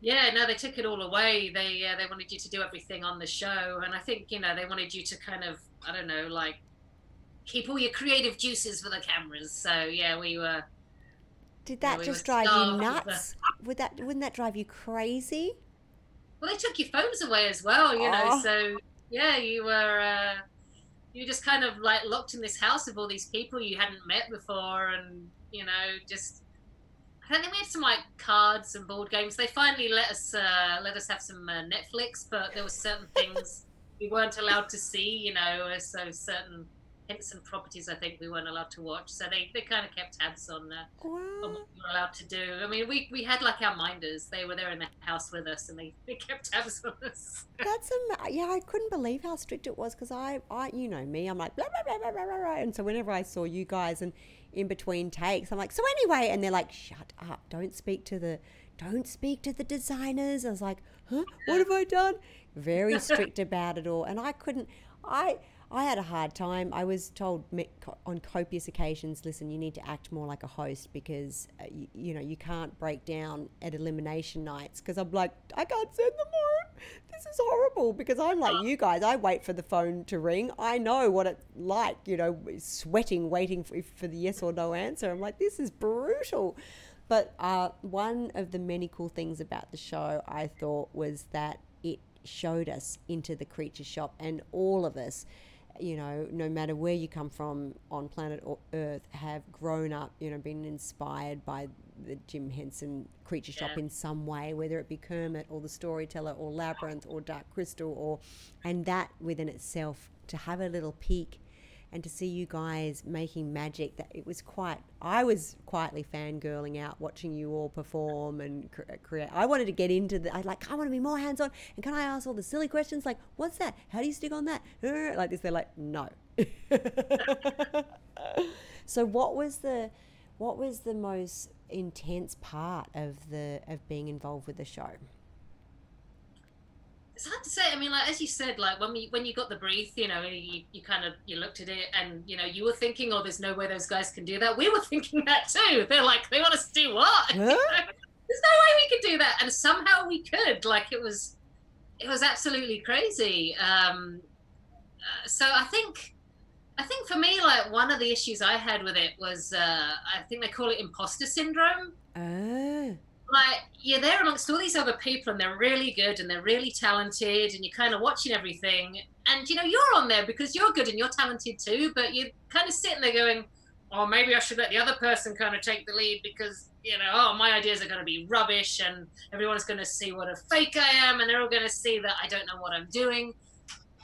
Yeah, no, they took it all away. They uh, they wanted you to do everything on the show, and I think you know they wanted you to kind of I don't know like keep all your creative juices for the cameras. So yeah, we were. Did that we just drive you nuts? Would that wouldn't that drive you crazy? Well, they took your phones away as well, you know. So yeah, you were uh, you were just kind of like locked in this house of all these people you hadn't met before, and you know, just I don't think we had some like cards and board games. They finally let us uh, let us have some uh, Netflix, but there were certain things we weren't allowed to see, you know. So certain Henson properties. I think we weren't allowed to watch, so they, they kind of kept tabs on uh, on what we were allowed to do. I mean, we, we had like our minders. They were there in the house with us, and they, they kept tabs on us. That's am- yeah. I couldn't believe how strict it was because I, I, you know me, I'm like blah blah blah blah blah blah, blah. and so whenever I saw you guys and in between takes, I'm like, so anyway, and they're like, shut up, don't speak to the, don't speak to the designers. I was like, huh, what have I done? Very strict about it all, and I couldn't, I. I had a hard time. I was told on copious occasions, listen, you need to act more like a host because, uh, you, you know, you can't break down at elimination nights because I'm like, I can't send them home. This is horrible because I'm like you guys. I wait for the phone to ring. I know what it's like, you know, sweating, waiting for, for the yes or no answer. I'm like, this is brutal. But uh, one of the many cool things about the show, I thought, was that it showed us into the creature shop, and all of us, you know, no matter where you come from on planet or Earth, have grown up, you know, been inspired by the Jim Henson creature shop Yeah. in some way, whether it be Kermit or the Storyteller or Labyrinth or Dark Crystal, or and that within itself to have a little peek and to see you guys making magic that it was quite i was quietly fangirling out watching you all perform and cre- create. I wanted to get into the i like i want to be more hands-on. And can i ask all the silly questions like what's that? How do you stick on that? Uh, like this they're like no. So what was the what was the most intense part of the of being involved with the show It's hard to say. I mean, like as you said, like when we when you got the brief, you know, you, you kind of you looked at it and you know you were thinking, oh, there's no way those guys can do that. We were thinking that too. They're like, they want us to do what? Huh? there's no way we could do that, and somehow we could. Like it was, it was absolutely crazy. Um, uh, so I think, I think for me, like one of the issues I had with it was, uh, I think they call it imposter syndrome oh like you're there amongst all these other people and they're really good and they're really talented and you're kind of watching everything. And you know you're on there because you're good and you're talented too but you're kind of sitting there going oh maybe i should let the other person kind of take the lead because you know oh my ideas are going to be rubbish and everyone's going to see what a fake i am and they're all going to see that i don't know what i'm doing.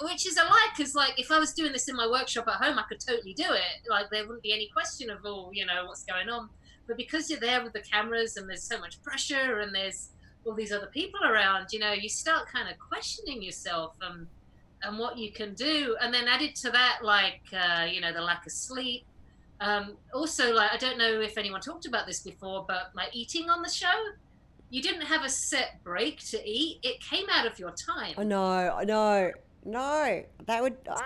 Which is a lie because like if i was doing this in my workshop at home i could totally do it. Like there wouldn't be any question of oh you know what's going on but because you're there with the cameras and there's so much pressure and there's all these other people around you know you start kind of questioning yourself and and what you can do and then added to that like uh, you know the lack of sleep um, also like i don't know if anyone talked about this before but like eating on the show you didn't have a set break to eat it came out of your time oh no no no that would ah!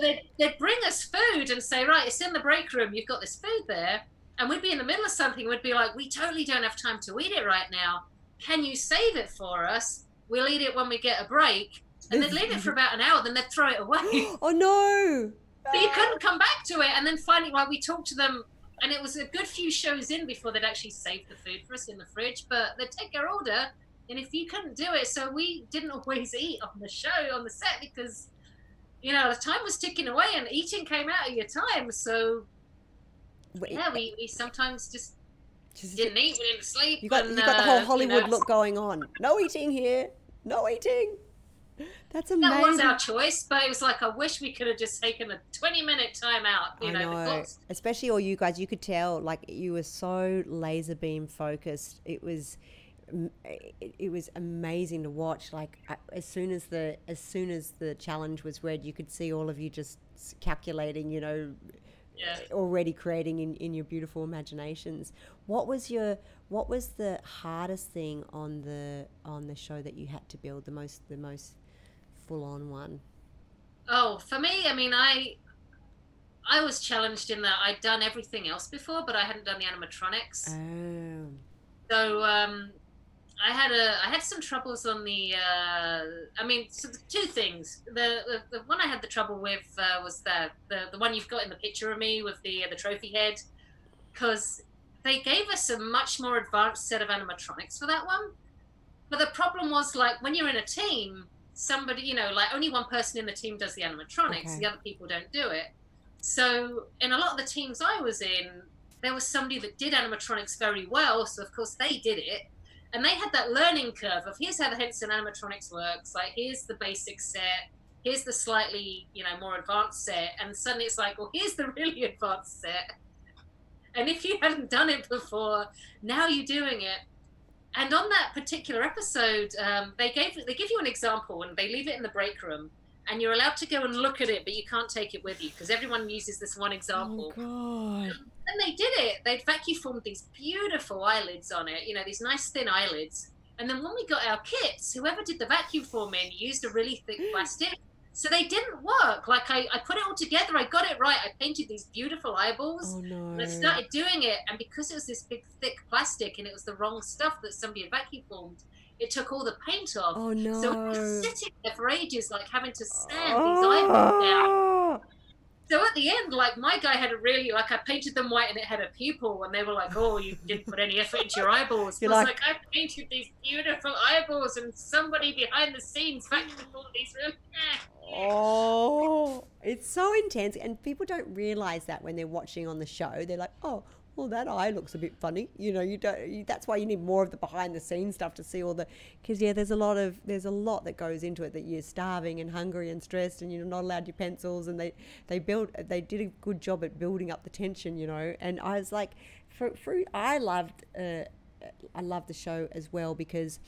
they'd, they'd bring us food and say, right, it's in the break room. You've got this food there. And we'd be in the middle of something. We'd be like, we totally don't have time to eat it right now. Can you save it for us? We'll eat it when we get a break. And they'd leave it for about an hour, then they'd throw it away. oh no but you couldn't come back to it. And then finally, like, we talked to them, and it was a good few shows in before they'd actually save the food for us in the fridge. But they'd take our order. And if you couldn't do it, so we didn't always eat on the show, on the set, because you know, the time was ticking away and eating came out of your time. So yeah, we, we sometimes just just- didn't eat, we didn't sleep. You got and, you got the uh, whole you Hollywood know, look going on. No eating here. No eating. That's amazing. That was our choice, but it was like I wish we could have just taken a twenty minute time out. You I know, know. Especially all you guys, you could tell like you were so laser beam focused. It was it, it was amazing to watch like as soon as the as soon as the challenge was read you could see all of you just calculating you know Yeah. already creating in, in your beautiful imaginations what was your what was the hardest thing on the on the show that you had to build the most the most full on one Oh, for me, I mean, I I was challenged in that I'd done everything else before, but I hadn't done the animatronics. oh So um, I had a I had some troubles on the. Uh, I mean, so the two things. The, the the one I had the trouble with uh, was the, the the one you've got in the picture of me with the the trophy head, because they gave us a much more advanced set of animatronics for that one. But the problem was like when you're in a team, somebody you know like only one person in the team does the animatronics, Okay. the other people don't do it. So in a lot of the teams I was in, there was somebody that did animatronics very well, so of course they did it. And they had that learning curve of here's how the Henson animatronics works, like here's the basic set, here's the slightly you know more advanced set. And suddenly it's like well here's the really advanced set. And if you hadn't done it before now you're doing it. And on that particular episode um, they gave they give you an example and they leave it in the break room and you're allowed to go and look at it but you can't take it with you because everyone uses this one example Oh God. and they did it. They'd vacuum formed these beautiful eyelids on it, you know, these nice thin eyelids. And then when we got our kits, whoever did the vacuum forming used a really thick mm. plastic. So they didn't work. Like I, I put it all together, I got it right. I painted these beautiful eyeballs. Oh no. And I started doing it, and because it was this big, thick plastic and it was the wrong stuff that somebody had vacuum formed, it took all the paint off. Oh no. So I was sitting there for ages, like having to sand these eyeballs down. Oh. So at the end, like my guy had a really like I painted them white and it had a pupil, and they were like, "Oh, you didn't put any effort into your eyeballs." You're I was like- like, "I painted these beautiful eyeballs, and somebody behind the scenes vacuumed all these really." Oh, it's so intense, and people don't realize that when they're watching on the show. They're like, "Oh, well, that eye looks a bit funny." You know, you don't. You, that's why you need more of the behind the scenes stuff to see all the. Because yeah, there's a lot of there's a lot that goes into it that you're starving and hungry and stressed, and you're not allowed your pencils, and they they build they did a good job at building up the tension, you know. And I was like, for, for I loved uh, I loved the show as well because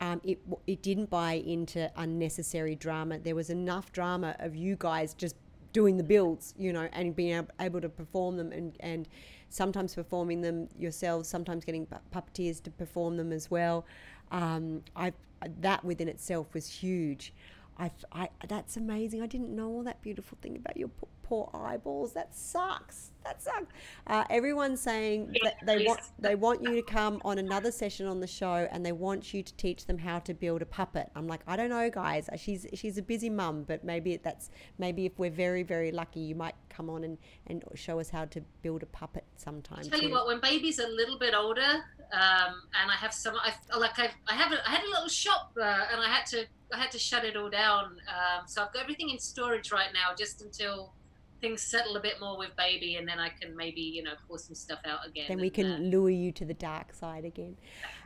um, it it didn't buy into unnecessary drama. There was enough drama of you guys just doing the builds, you know, and being able to perform them and and sometimes performing them yourselves, sometimes getting puppeteers to perform them as well. Um, I that within itself was huge. I, I that's amazing. I didn't know all that beautiful thing about your poor, poor eyeballs. That sucks. That sucks. Uh, everyone's saying that they want they want you to come on another session on the show, and they want you to teach them how to build a puppet. I'm like, I don't know, guys. She's she's a busy mum, but maybe that's maybe if we're very very lucky, you might come on and and show us how to build a puppet sometime. Tell you what, when baby's a little bit older, um, and I have some, I like I, I have a, I had a little shop, uh, and I had to I had to shut it all down. Um, so I've got everything in storage right now, just until things settle a bit more with baby, and then I can maybe you know pour some stuff out again. Then we and, can uh, lure you to the dark side again.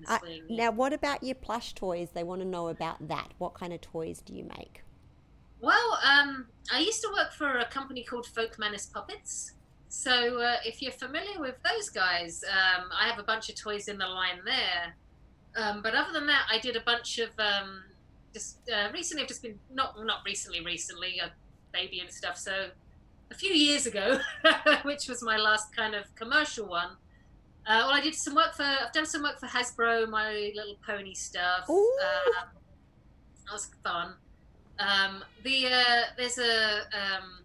back in the Uh, now, what about your plush toys? They want to know about that. What kind of toys do you make? Well, um, I used to work for a company called Folkmanis Puppets. So uh, if you're familiar with those guys, um, I have a bunch of toys in the line there. Um, but other than that, I did a bunch of um, just uh, recently. I've just been not not recently, recently a baby and stuff. So a few years ago, which was my last kind of commercial one. Uh, well, I did some work for. I've done some work for Hasbro, My Little Pony stuff. Um, that was fun. Um, the uh, there's a um,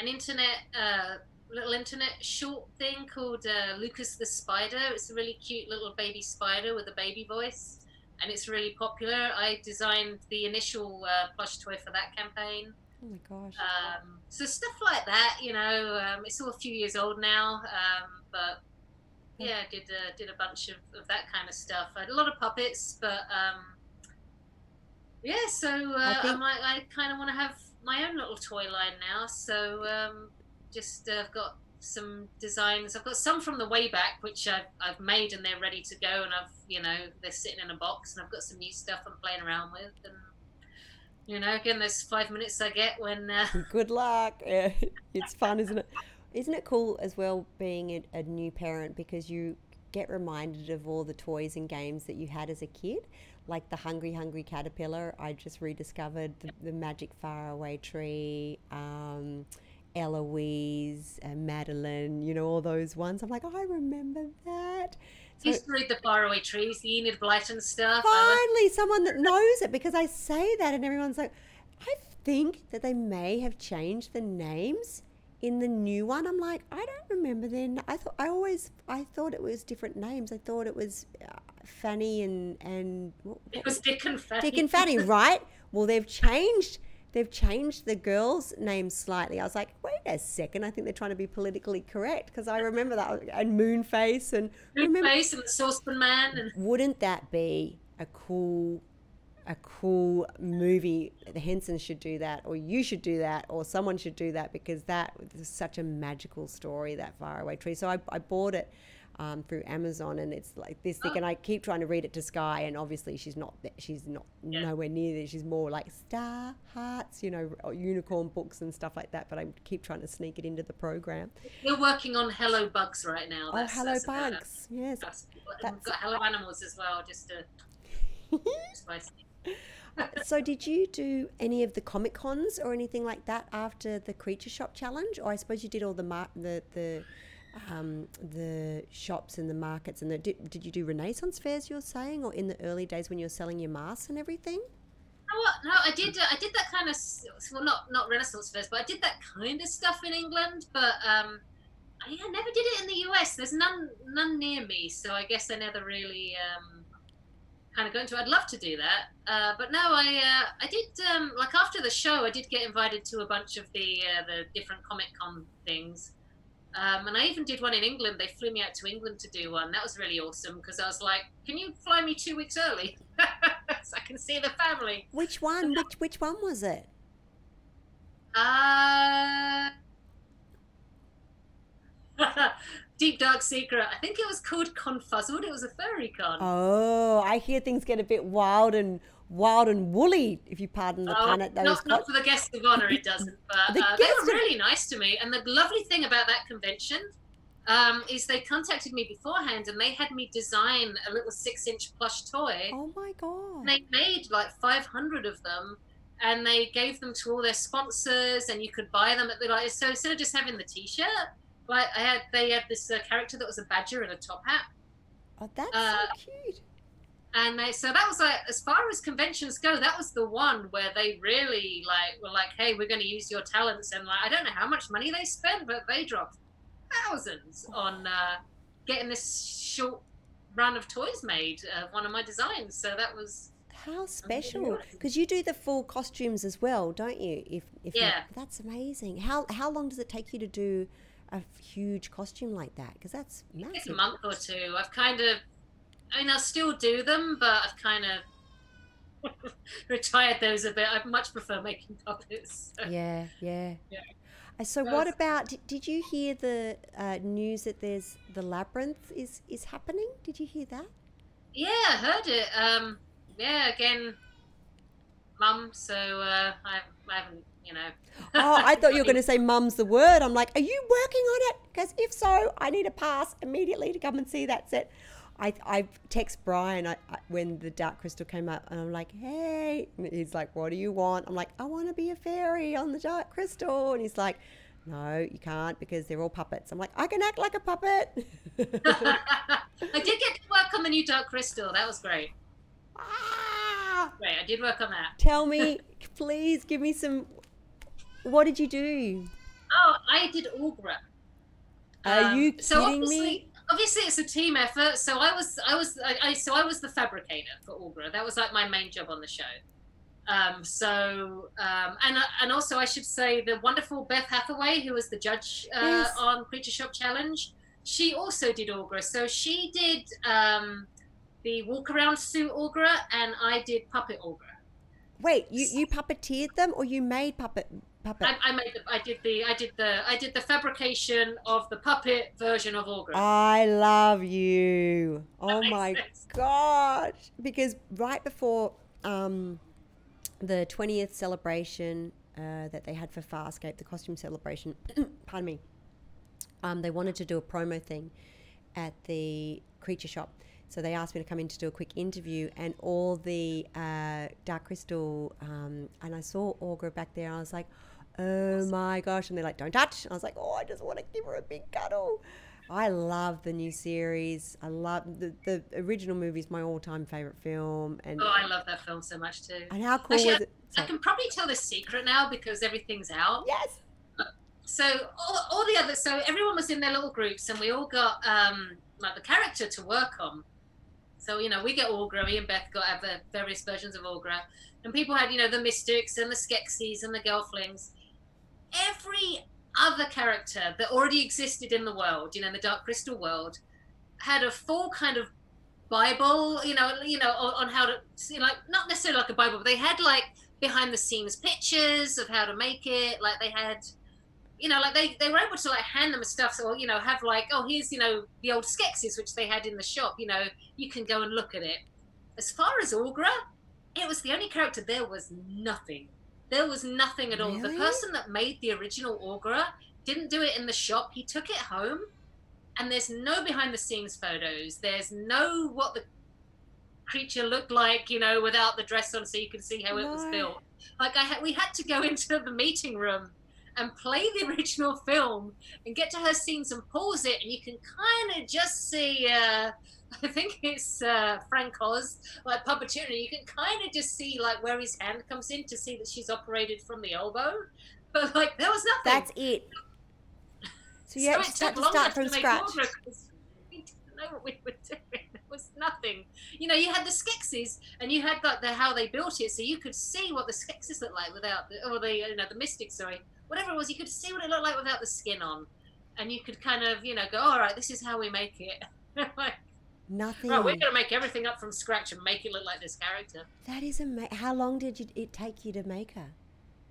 an internet uh, little internet short thing called uh, Lucas the Spider. It's a really cute little baby spider with a baby voice, and it's really popular. I designed the initial uh, plush toy for that campaign. Oh my gosh. Um, so stuff like that, you know, um, it's all a few years old now, um, but yeah, I did uh, did a bunch of, of that kind of stuff. I had a lot of puppets, but um, yeah, so uh, I, think- might I kind of want to have my own little toy line now. So um, just uh, I've got some designs. I've got some from the way back, which I've, I've made and they're ready to go, and I've you know they're sitting in a box, and I've got some new stuff I'm playing around with, and you know again those five minutes I get when. Uh, Good luck. Yeah, it's fun, isn't it? Isn't it cool as well being a, a new parent because you get reminded of all the toys and games that you had as a kid? Like the Hungry Hungry Caterpillar, I just rediscovered the, the Magic Faraway Tree, um, Eloise, uh, Madeline, you know, all those ones. I'm like, oh, I remember that. So used to read the faraway trees, the Enid Blyton stuff. Finally someone that knows it because I say that and everyone's like, I think that they may have changed the names in the new one. I'm like, I don't remember then. I thought I always I thought it was different names. I thought it was uh, Fanny and and what, it was Dick and Fanny. Dick and Fanny, right? Well, they've changed. They've changed the girls' names slightly. I was like, wait a second. I think they're trying to be politically correct because I remember that and Moonface and remember Face and the Saucepan Man, and wouldn't that be a cool a cool movie the hensons should do that or you should do that or someone should do that because that is such a magical story that faraway tree so i, I bought it um, through Amazon, and it's like this thick. Oh. And I keep trying to read it to Sky, and obviously she's not. She's not Yeah. nowhere near there. She's more like star hearts, you know, or unicorn books and stuff like that. But I keep trying to sneak it into the program. We're working on Hello Bugs right now. oh, hello that's about- bugs! Yes. that's- We've got Hello Animals as well, just to spice so did you do any of the comic cons or anything like that after the creature shop challenge or i suppose you did all the mar- the the um, the shops and the markets and the did, did you do renaissance fairs you're saying or in the early days when you're selling your masks and everything? No, I did. Uh, I did that kind of well, not not Renaissance fairs, but I did that kind of stuff in England. But um, I, never did it in the US. There's none none near me, so I guess I never really um, kind of got into. it. I'd love to do that, uh, but no, I uh, I did um, like after the show, I did get invited to a bunch of the uh, the different Comic Con things. Um, and I even did one in England. They flew me out to England to do one. That was really awesome because I was like, "Can you fly me two weeks early so I can see the family?" which one which which one was it Uh, Deep Dark Secret. I think it was called Confuzzled. It was a furry con. oh i hear things get a bit wild and wild and woolly if you pardon the Oh, pun at those not, not for the guests of honor, it doesn't. But The uh, they were really nice to me. And the lovely thing about that convention um, is they contacted me beforehand and they had me design a little six-inch plush toy. oh my god They made like 500 of them, and they gave them to all their sponsors, and you could buy them at the like. So instead of just having the T-shirt, like I had, they had this uh, character that was a badger in a top hat, oh that's uh, so cute and they, so that was like as far as conventions go, that was the one where they really like were like, hey, we're going to use your talents, and like I don't know how much money they spent, but they dropped thousands on uh, getting this short run of toys made of one of my designs. So that was How special! Because you do the full costumes as well, don't you? If if Yeah. that's amazing. How how long does it take you to do a huge costume like that? Because that's It's a month or two. I've kind of, I mean, I still do them, but I've kind of retired those a bit. I much prefer making puppets. Yeah, yeah. Yeah. Uh, So what about? Did, did you hear the uh, news that there's the labyrinth is is happening? Did you hear that? Yeah, I heard it. Um, yeah, again, mum. So uh, I, I haven't, you know. Oh, I thought you were going to say "mum's the word." I'm like, are you working on it? Because if so, I need a pass immediately to come and see that set. I, I text Brian I, I, when the Dark Crystal came up, and I'm like, hey. And he's like, what do you want? I'm like, I want to be a fairy on the Dark Crystal. And he's like, no, you can't because they're all puppets. I'm like, I can act like a puppet. I did get to work on the new Dark Crystal. That was great. ah! Great, I did work on that. Tell me, please give me some. What did you do? Oh, I did Aughra. Are you so kidding obviously, me? Obviously, it's a team effort. So I was, I was, I, I so I was the fabricator for Aughra. That was like my main job on the show. Um, so um, and and also I should say the wonderful Beth Hathaway, who was the judge uh, Yes. on Creature Shop Challenge, she also did Aughra. So she did um, the walk around suit Aughra, and I did puppet Aughra. Wait, you, you puppeteered them or you made puppet puppet? I, I made the, I did the, I did the, I did the fabrication of the puppet version of Aughra. I love you. Oh my sense. gosh. Because right before um, the 20th celebration uh, that they had for Farscape, the costume celebration, pardon me, um, they wanted to do a promo thing at the creature shop. So they asked me to come in to do a quick interview, and all the uh, Dark Crystal, um, and I saw Aughra back there. I was like, "Oh my gosh!" And they're like, "Don't touch." I was like, "Oh, I just want to give her a big cuddle." I love the new series. I love the the original movie is my all time favorite film, and Oh, I love that film so much too. and how cool Actually, was it? I can probably tell the secret now because everything's out. Yes. So all, all the other, so everyone was in their little groups, and we all got um, like the character to work on. So you know, we get Aughra. Me and Beth got various versions of Aughra, and people had you know the Mystics and the Skeksis and the Gelflings. Every other character that already existed in the world, you know, in the Dark Crystal world, had a full kind of Bible, you know, you know, on, on how to, you know, like not necessarily like a Bible, but they had like behind the scenes pictures of how to make it. Like they had you know, like they, they were able to like hand them stuff, so you know, have like, oh, here's you know the old Skeksis which they had in the shop. You know, you can go and look at it. As far as Aughra, it was the only character. There was nothing. There was nothing at all. The person that made the original Aughra didn't do it in the shop. He took it home, and there's no behind the scenes photos. There's no what the creature looked like, you know, without the dress on, so you can see how it was built. Like I had, we had to go into the meeting room and play the original film and get to her scenes and pause it, and you can kind of just see. Uh, I think it's uh, Frank Oz, like puppeteer, and you can kind of just see like where his hand comes in to see that she's operated from the elbow. But like there was nothing. That's it. So you So had to start, to from make scratch. We didn't know what we were doing. There was nothing. You know, you had the Skeksis and you had like the how they built it, so you could see what the Skeksis looked like without the or the you know the Mystics, sorry, whatever it was. You could see what it looked like without the skin on, and you could kind of you know go, all right, this is how we make it. like, Nothing. right, we're gonna make everything up from scratch and make it look like this character. That is amazing. How long did you, it take you to make her?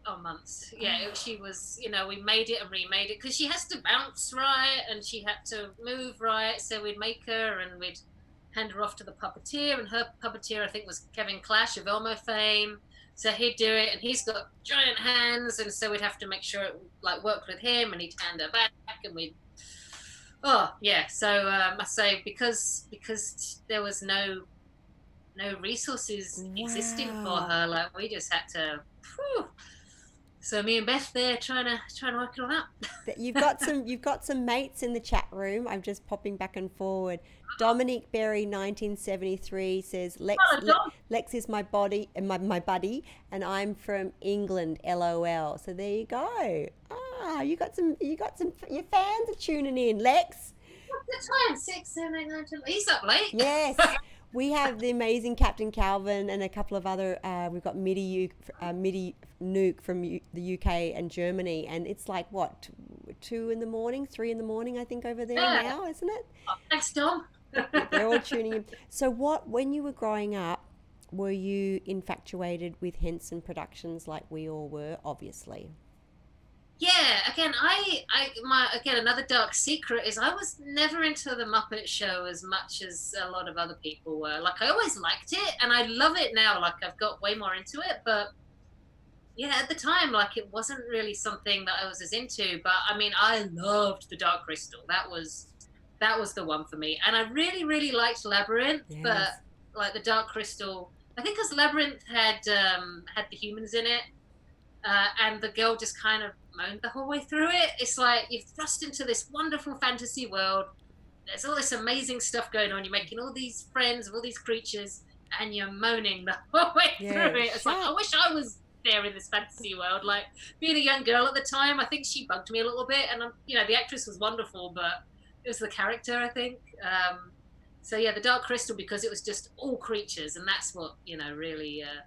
Oh, months. Yeah, it, she was, you know, we made it and remade it because she has to bounce right and she had to move right. So we'd make her and we'd hand her off to the puppeteer. And her puppeteer, I think, was Kevin Clash of Elmo fame. So he'd do it and he's got giant hands. And so we'd have to make sure it like worked with him and he'd hand her back and we'd. Oh yeah, so um, I say because because there was no no resources existing for her, like we just had to. Whew, so me and Beth there trying to trying to work it all out. You've got some. You've got some mates in the chat room. I'm just popping back and forward. Dominic Berry, 1973, says Lex. Oh, Lex is my body, uh, my, my buddy, and I'm from England. LOL. So there you go. Ah, you got some. You got some. Your fans are tuning in. Lex. What's the time? Six, seven, eight, nine, ten. He's up late. Yes. We have the amazing Captain Calvin and a couple of other. Uh, we've got Midi, U, uh, Midi Nuke from U, the UK and Germany, and it's like what two in the morning, three in the morning, I think over there Yeah. now, isn't it? Thanks, Dom. They're all tuning in. So, what when you were growing up, were you infatuated with Henson Productions like we all were? Obviously. Yeah, again, I, I, my, again, another dark secret is I was never into the Muppet Show as much as a lot of other people were. Like, I always liked it, and I love it now. Like, I've got way more into it, but yeah, at the time, like, it wasn't really something that I was as into. But I mean, I loved the Dark Crystal. That was, that was the one for me, and I really, really liked Labyrinth, Yes. but like the Dark Crystal, I think because Labyrinth had um, had the humans in it, uh, and the girl just kind of moaned the whole way through it. It's like you've thrust into this wonderful fantasy world. There's all this amazing stuff going on. You're making all these friends, all these creatures, and you're moaning the whole way Yeah, through it. It's like I wish I was there in this fantasy world. Like being a young girl at the time, I think she bugged me a little bit. And um, you know, the actress was wonderful, but it was the character, I think. Um, so yeah, the Dark Crystal because it was just all creatures, and that's what you know really, uh,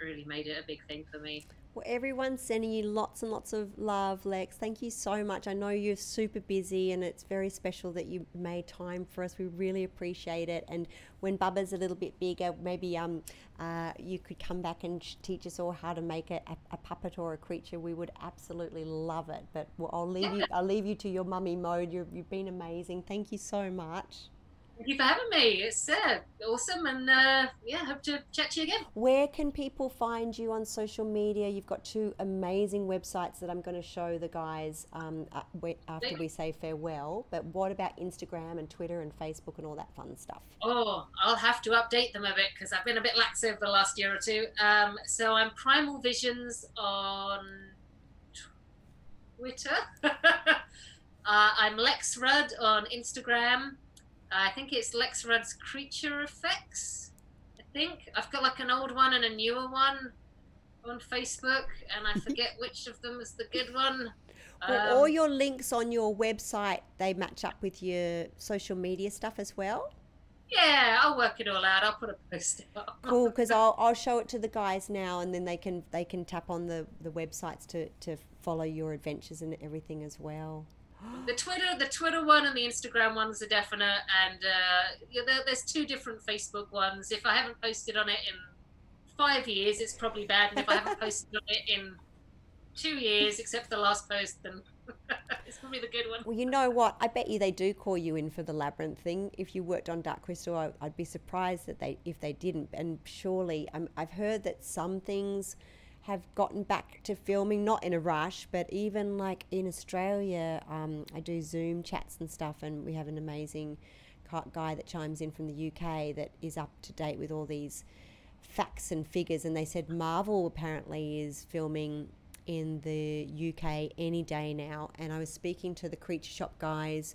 really made it a big thing for me. Well, everyone's sending you lots and lots of love, Lex. Thank you so much. I know you're super busy and it's very special that you made time for us. We really appreciate it. And when Bubba's a little bit bigger, maybe um, uh, you could come back and teach us all how to make a, a, puppet or a creature. We would absolutely love it. But I'll leave you. I'll leave you to your mummy mode. You're, you've been amazing. Thank you so much. Thank you for having me. It's uh, awesome, and uh, yeah, hope to chat to you again. Where can people find you on social media? You've got two amazing websites that I'm going to show the guys um, uh, after we say farewell. But what about Instagram and Twitter and Facebook and all that fun stuff? Oh, I'll have to update them a bit because I've been a bit lax over the last year or two. Um, so I'm Primal Visions on Twitter. uh, I'm Lex Rudd on Instagram. I think it's Lex Rudd's Creature Effects. I think I've got like an old one and a newer one on Facebook, and I forget which of them is the good one. Well, Um, all your links on your website they match up with your social media stuff as well. yeah, I'll work it all out. I'll put a post up. Cool, because I'll, I'll show it to the guys now, and then they can they can tap on the, the websites to, to follow your adventures and everything as well. The Twitter, the Twitter one and the Instagram ones are definite, and uh, yeah, there, there's two different Facebook ones. If I haven't posted on it in five years, it's probably bad, and if I haven't posted on it in two years, except for the last post, then it's probably the good one. Well, you know what? I bet you they do call you in for the labyrinth thing. If you worked on Dark Crystal, I, I'd be surprised that they if they didn't. And surely, i I've heard that some things have gotten back to filming, not in a rush, but even like in Australia, um, I do Zoom chats and stuff, and we have an amazing guy that chimes in from the UK that is up to date with all these facts and figures. And they said Marvel apparently is filming in the UK any day now. And I was speaking to the Creature Shop guys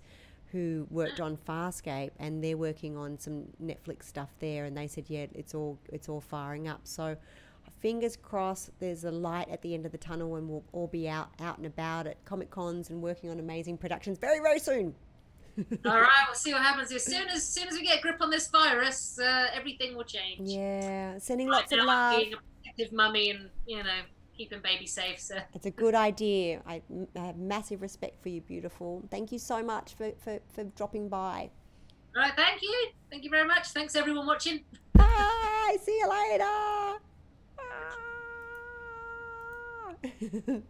who worked on Farscape, and they're working on some Netflix stuff there. And they said, yeah, it's all it's all firing up. So fingers crossed there's a light at the end of the tunnel and we'll all be out out and about at comic cons and working on amazing productions very very soon. All right we'll see what happens. As soon as, as soon as we get a grip on this virus uh, everything will change. Yeah sending Right lots of now, love. being a protective mummy and you know keeping baby safe so. It's a good idea. I, I have massive respect for you beautiful. Thank you so much for, for, for dropping by. All right thank you. Thank you very much. Thanks everyone watching. Bye. See you later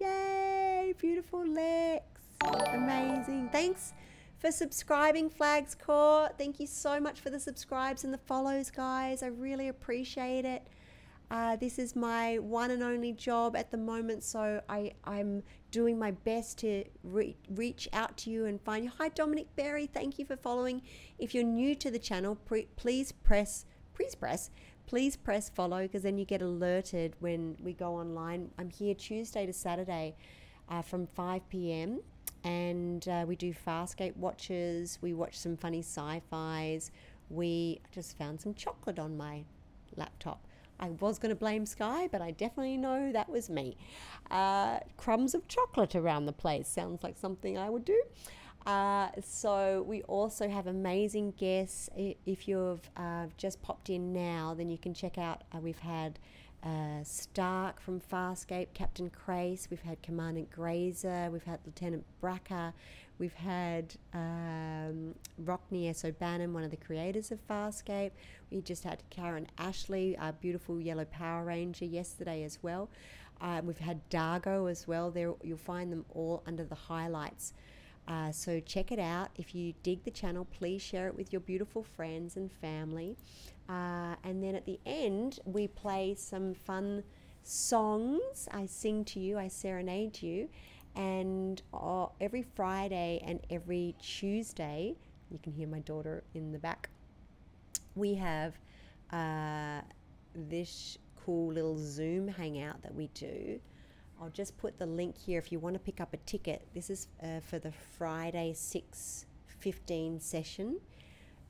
Yay, beautiful Lex. Amazing. Thanks for subscribing, Flags Court. Thank you so much for the subscribes and the follows, guys. I really appreciate it. Uh, this is my one and only job at the moment, so I, I'm doing my best to re- reach out to you and find you. Hi, Dominic Berry. Thank you for following. If you're new to the channel, pre- please press, please press please press follow because then you get alerted when we go online. I'm here Tuesday to Saturday uh, from 5 p.m. and uh, we do Farscape watches. We watch some funny sci-fis. We just found some chocolate on my laptop. I was going to blame Sky, but I definitely know that was me. Uh, crumbs of chocolate around the place sounds like something I would do. Uh, so we also have amazing guests. If you've uh, just popped in now, then you can check out. Uh, we've had uh, Stark from Farscape, Captain Crais. We've had Commandant Grayza. We've had Lieutenant Braca. We've had um, Rockne S. O'Bannon, one of the creators of Farscape. We just had Karan Ashley, our beautiful yellow Power Ranger, yesterday as well. Uh, we've had Dargo as well. There, you'll find them all under the highlights. Uh, so check it out. If you dig the channel, please share it with your beautiful friends and family. Uh, and then at the end, we play some fun songs. I sing to you, I serenade you. And uh, every Friday and every Tuesday, you can hear my daughter in the back, we have uh, this cool little Zoom hangout that we do I'll just put the link here if you want to pick up a ticket. This is uh, for the Friday 6.15 session.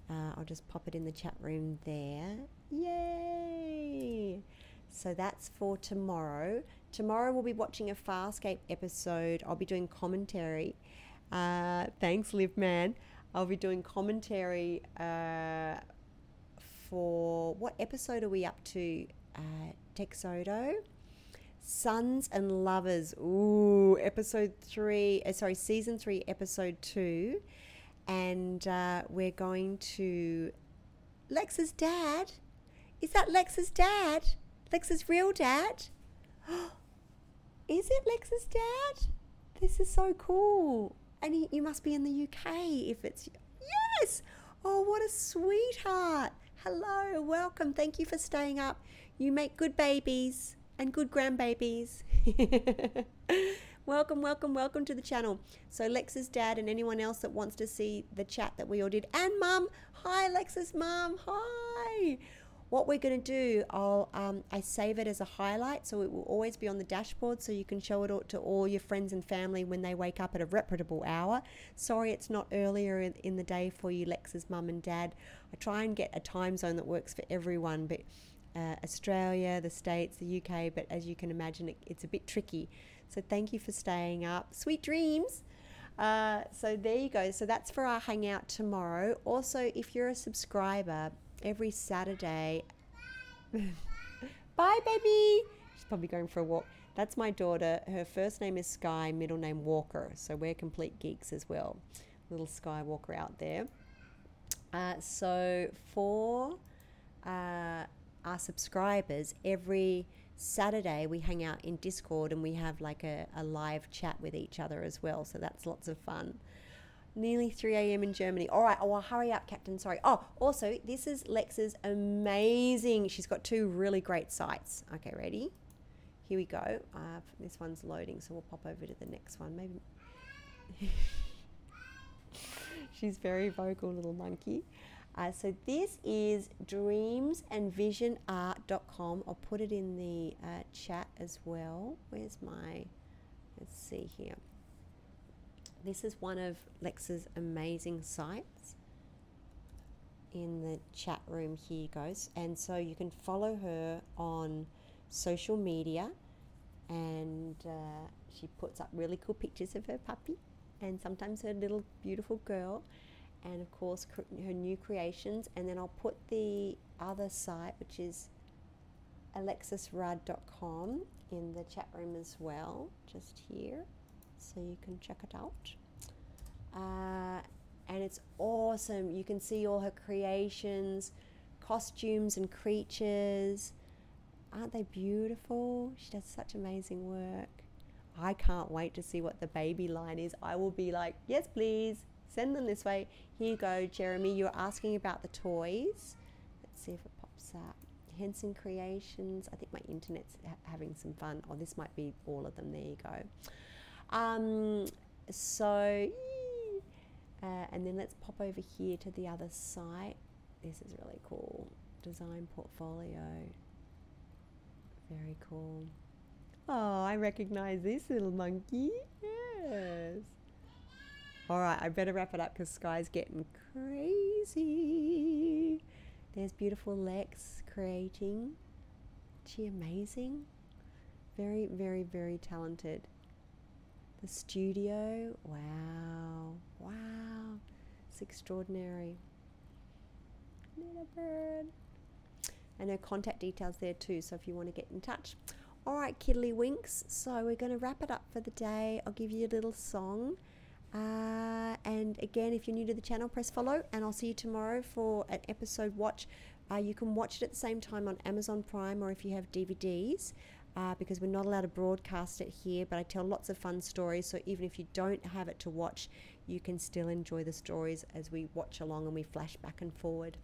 Uh, I'll just pop it in the chat room there. Yay! So that's for tomorrow. Tomorrow we'll be watching a Farscape episode. I'll be doing commentary. Uh, thanks, Liv Man. I'll be doing commentary uh, for what episode are we up to? Uh, Texodo. Suns and Lovers. Ooh, episode three, uh, sorry, season three, episode two. And uh, we're going to Lex's dad. Is that Lex's dad? Lex's real dad? Is it Lex's dad? This is so cool. And he, you must be in the UK if it's. Yes! Oh, what a sweetheart. Hello, welcome. Thank you for staying up. You make good babies and good grandbabies. welcome, welcome, welcome to the channel. So Lex's dad and anyone else that wants to see the chat that we all did, and mum, hi Lex's mum, hi. What we're going to do, I'll um, I save it as a highlight, so it will always be on the dashboard, so you can show it to all your friends and family when they wake up at a reputable hour. Sorry, it's not earlier in the day for you, Lex's mum and dad. I try and get a time zone that works for everyone, but uh, Australia, the States, the UK, but as you can imagine, it, it's a bit tricky. So thank you for staying up. Sweet dreams. Uh, so there you go. So that's for our hangout tomorrow. Also, if you're a subscriber, every Saturday. Bye, baby. She's probably going for a walk. That's my daughter. Her first name is Sky, middle name Walker. So we're complete geeks as well. Little Sky Walker out there. Uh, so for uh, our subscribers every Saturday we hang out in Discord and we have like a, a live chat with each other as well. So that's lots of fun. Nearly 3 a.m. in Germany. All right. Oh, well, hurry up, Captain. Sorry. Oh, also, this is Lex's amazing. She's got two really great sites. Okay, ready? Here we go. Uh, this one's loading, so we'll pop over to the next one. Maybe. She's very vocal, little monkey. Uh, so this is dreamsandvisionart.com. I'll put it in the uh, chat as well. Where's my? Let's see here. This is one of Lex's amazing sites. In the chat room, here goes. And so you can follow her on social media, and uh, she puts up really cool pictures of her puppy and sometimes her little beautiful girl and of course her new creations. And then I'll put the other site which is alexisrudd.com in the chat room as well just here so you can check it out. Uh, and it's awesome. You can see all her creations costumes and creatures. Aren't they beautiful? She does such amazing work. I can't wait to see what the baby line is. I will be like, yes, please, send them this way. Here you go, Jeremy. You're asking about the toys. Let's see if it pops up. Henson Creations. I think my internet's ha- having some fun. Oh, this might be all of them. There you go. Um, so, uh, and then let's pop over here to the other site. This is really cool. Design portfolio. Very cool. Oh, I recognize this little monkey. Yes. All right, I better wrap it up because Sky's getting crazy. There's beautiful Lex creating. She amazing. Very, very, very talented. The studio. Wow. Wow. It's extraordinary. Little bird. And her contact details there too. So if you want to get in touch. All right, Kiddly Winks. So we're going to wrap it up for the day. I'll give you a little song. Uh, and again, if you're new to the channel, press follow, and I'll see you tomorrow for an episode watch. Uh, you can watch it at the same time on Amazon Prime or if you have DVDs, uh, because we're not allowed to broadcast it here. But I tell lots of fun stories, so even if you don't have it to watch, you can still enjoy the stories as we watch along and we flash back and forward.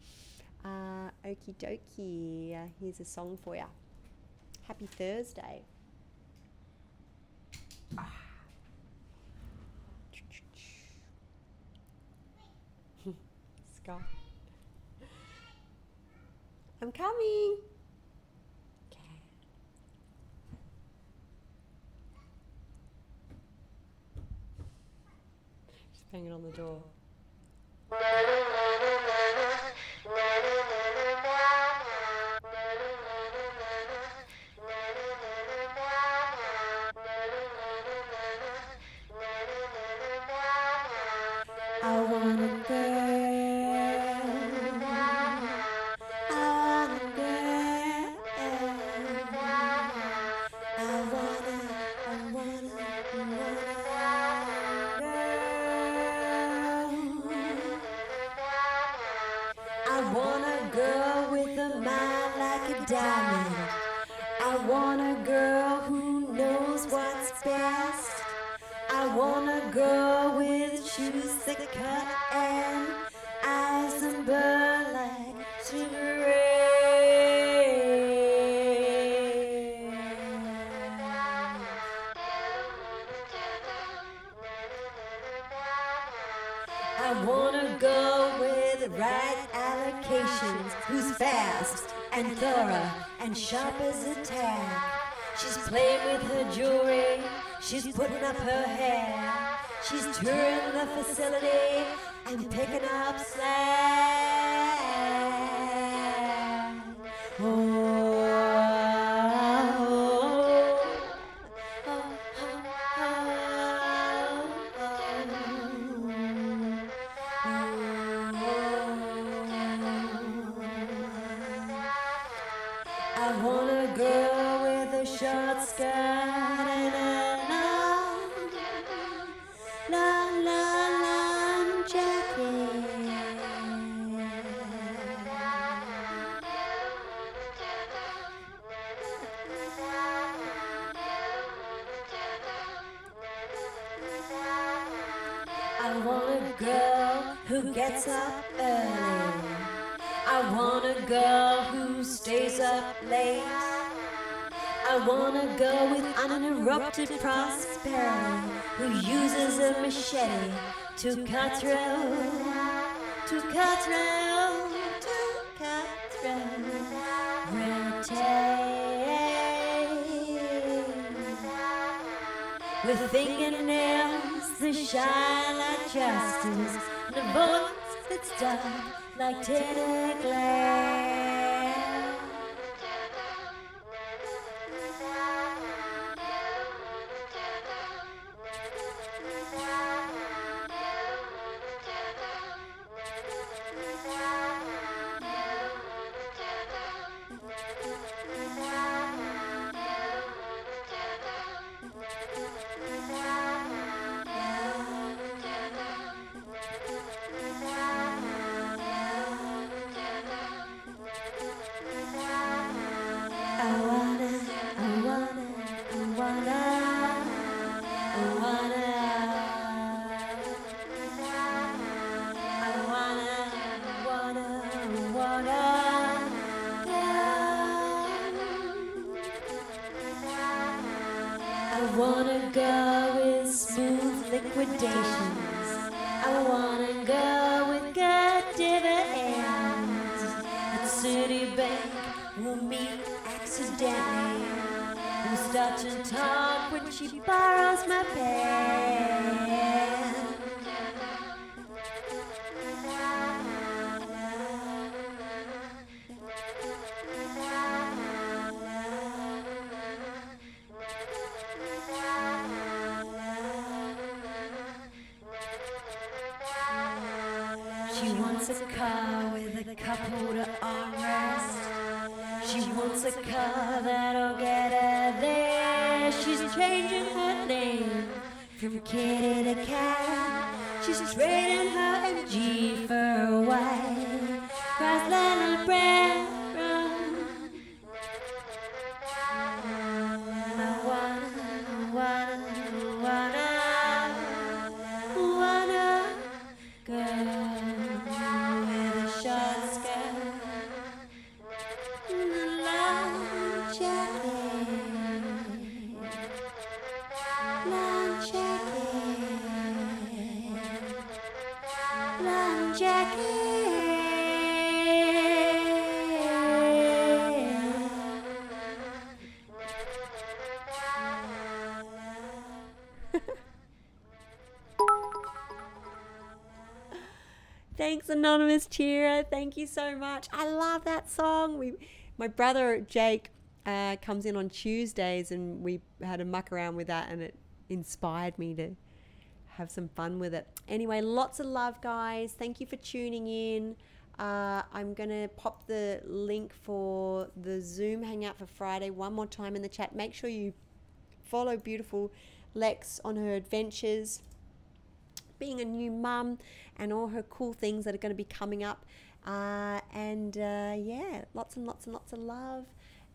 Uh, okie dokie. Uh, here's a song for you. Happy Thursday. Scott. I'm coming. Okay. She's banging on the door. Fast and thorough and sharp as a tack. She's playing with her jewelry, she's putting up her hair, she's touring the facility and picking up slack. Gets up early. I want a girl who stays up late. I want a girl with uninterrupted prosperity who uses a machete to cut through, to cut through, to cut through red tape. With fingernails that shine like justice, voice that's dark like tinted glass. She wants a car with a cup holder armrest. She wants a car that'll get her there. She's changing her name from Kitty to Cat. She's trading her MG for a white Chrysler. I Anonymous Cheerer. Thank you so much. I love that song. We, my brother Jake, uh, comes in on Tuesdays, and we had a muck around with that, and it inspired me to have some fun with it. Anyway, lots of love, guys. Thank you for tuning in. Uh, I'm going to pop the link for the Zoom Hangout for Friday one more time in the chat. Make sure you follow beautiful Lex on her adventures being a new mum and all her cool things that are going to be coming up. Uh, and uh, yeah, lots and lots and lots of love.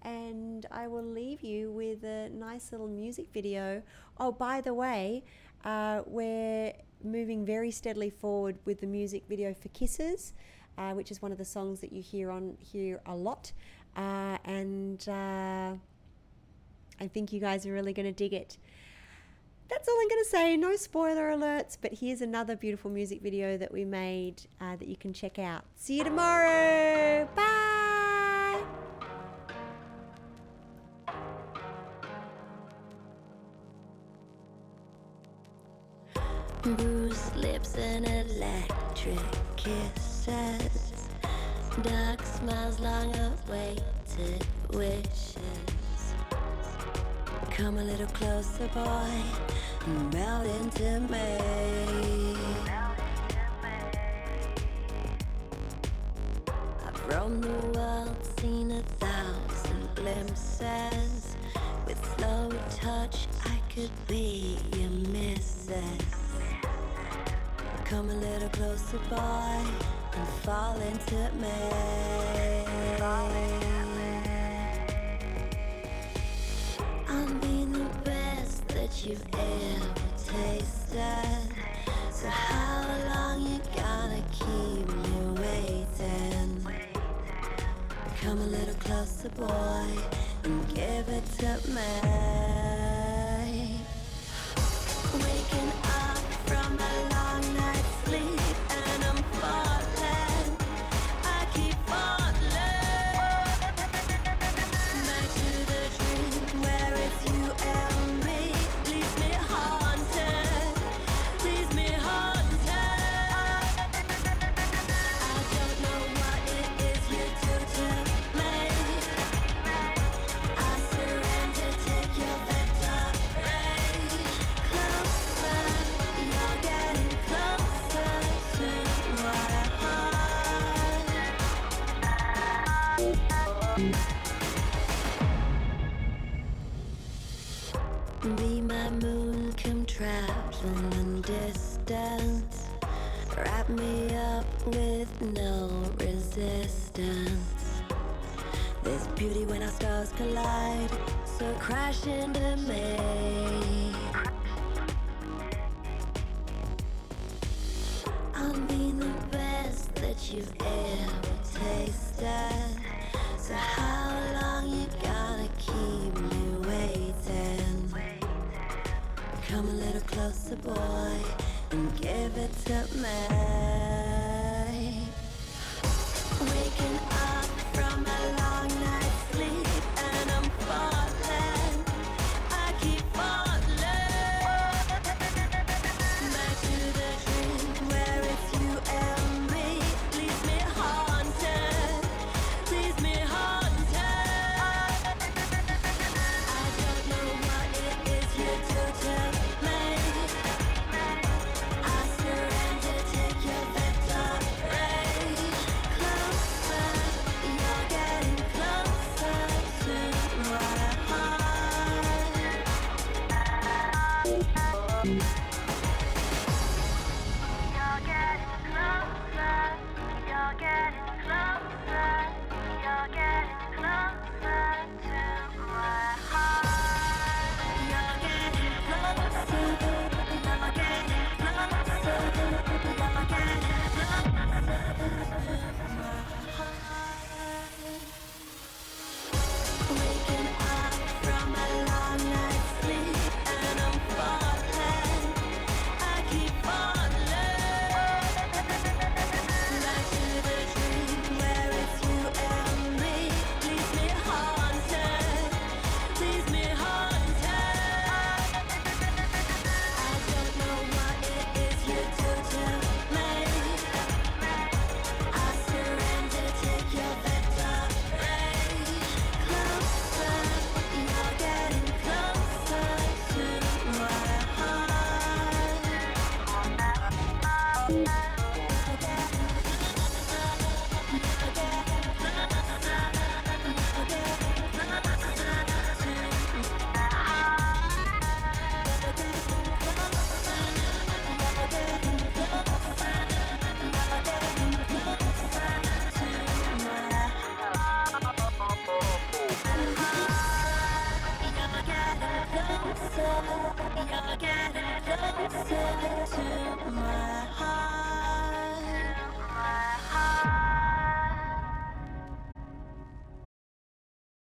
And I will leave you with a nice little music video. Oh, by the way, uh, we're moving very steadily forward with the music video for Kisses, uh, which is one of the songs that you hear on here a lot. Uh, and uh, I think you guys are really going to dig it that's all I'm going to say. No spoiler alerts, but here's another beautiful music video that we made uh, that you can check out. See you tomorrow. Bye. Lips and electric kisses. Dark smiles, long awaited wishes. Come a little closer, boy, and melt into me. I've roamed the world, seen a thousand glimpses. With slow touch, I could be your missus. Come a little closer, boy, and fall into me. I'll be you've ever tasted. So how long you gonna keep me waiting? Come a little closer, boy, and give it to me. Measuring distance, wrap me up with no resistance. There's beauty when our stars collide, so crash into me.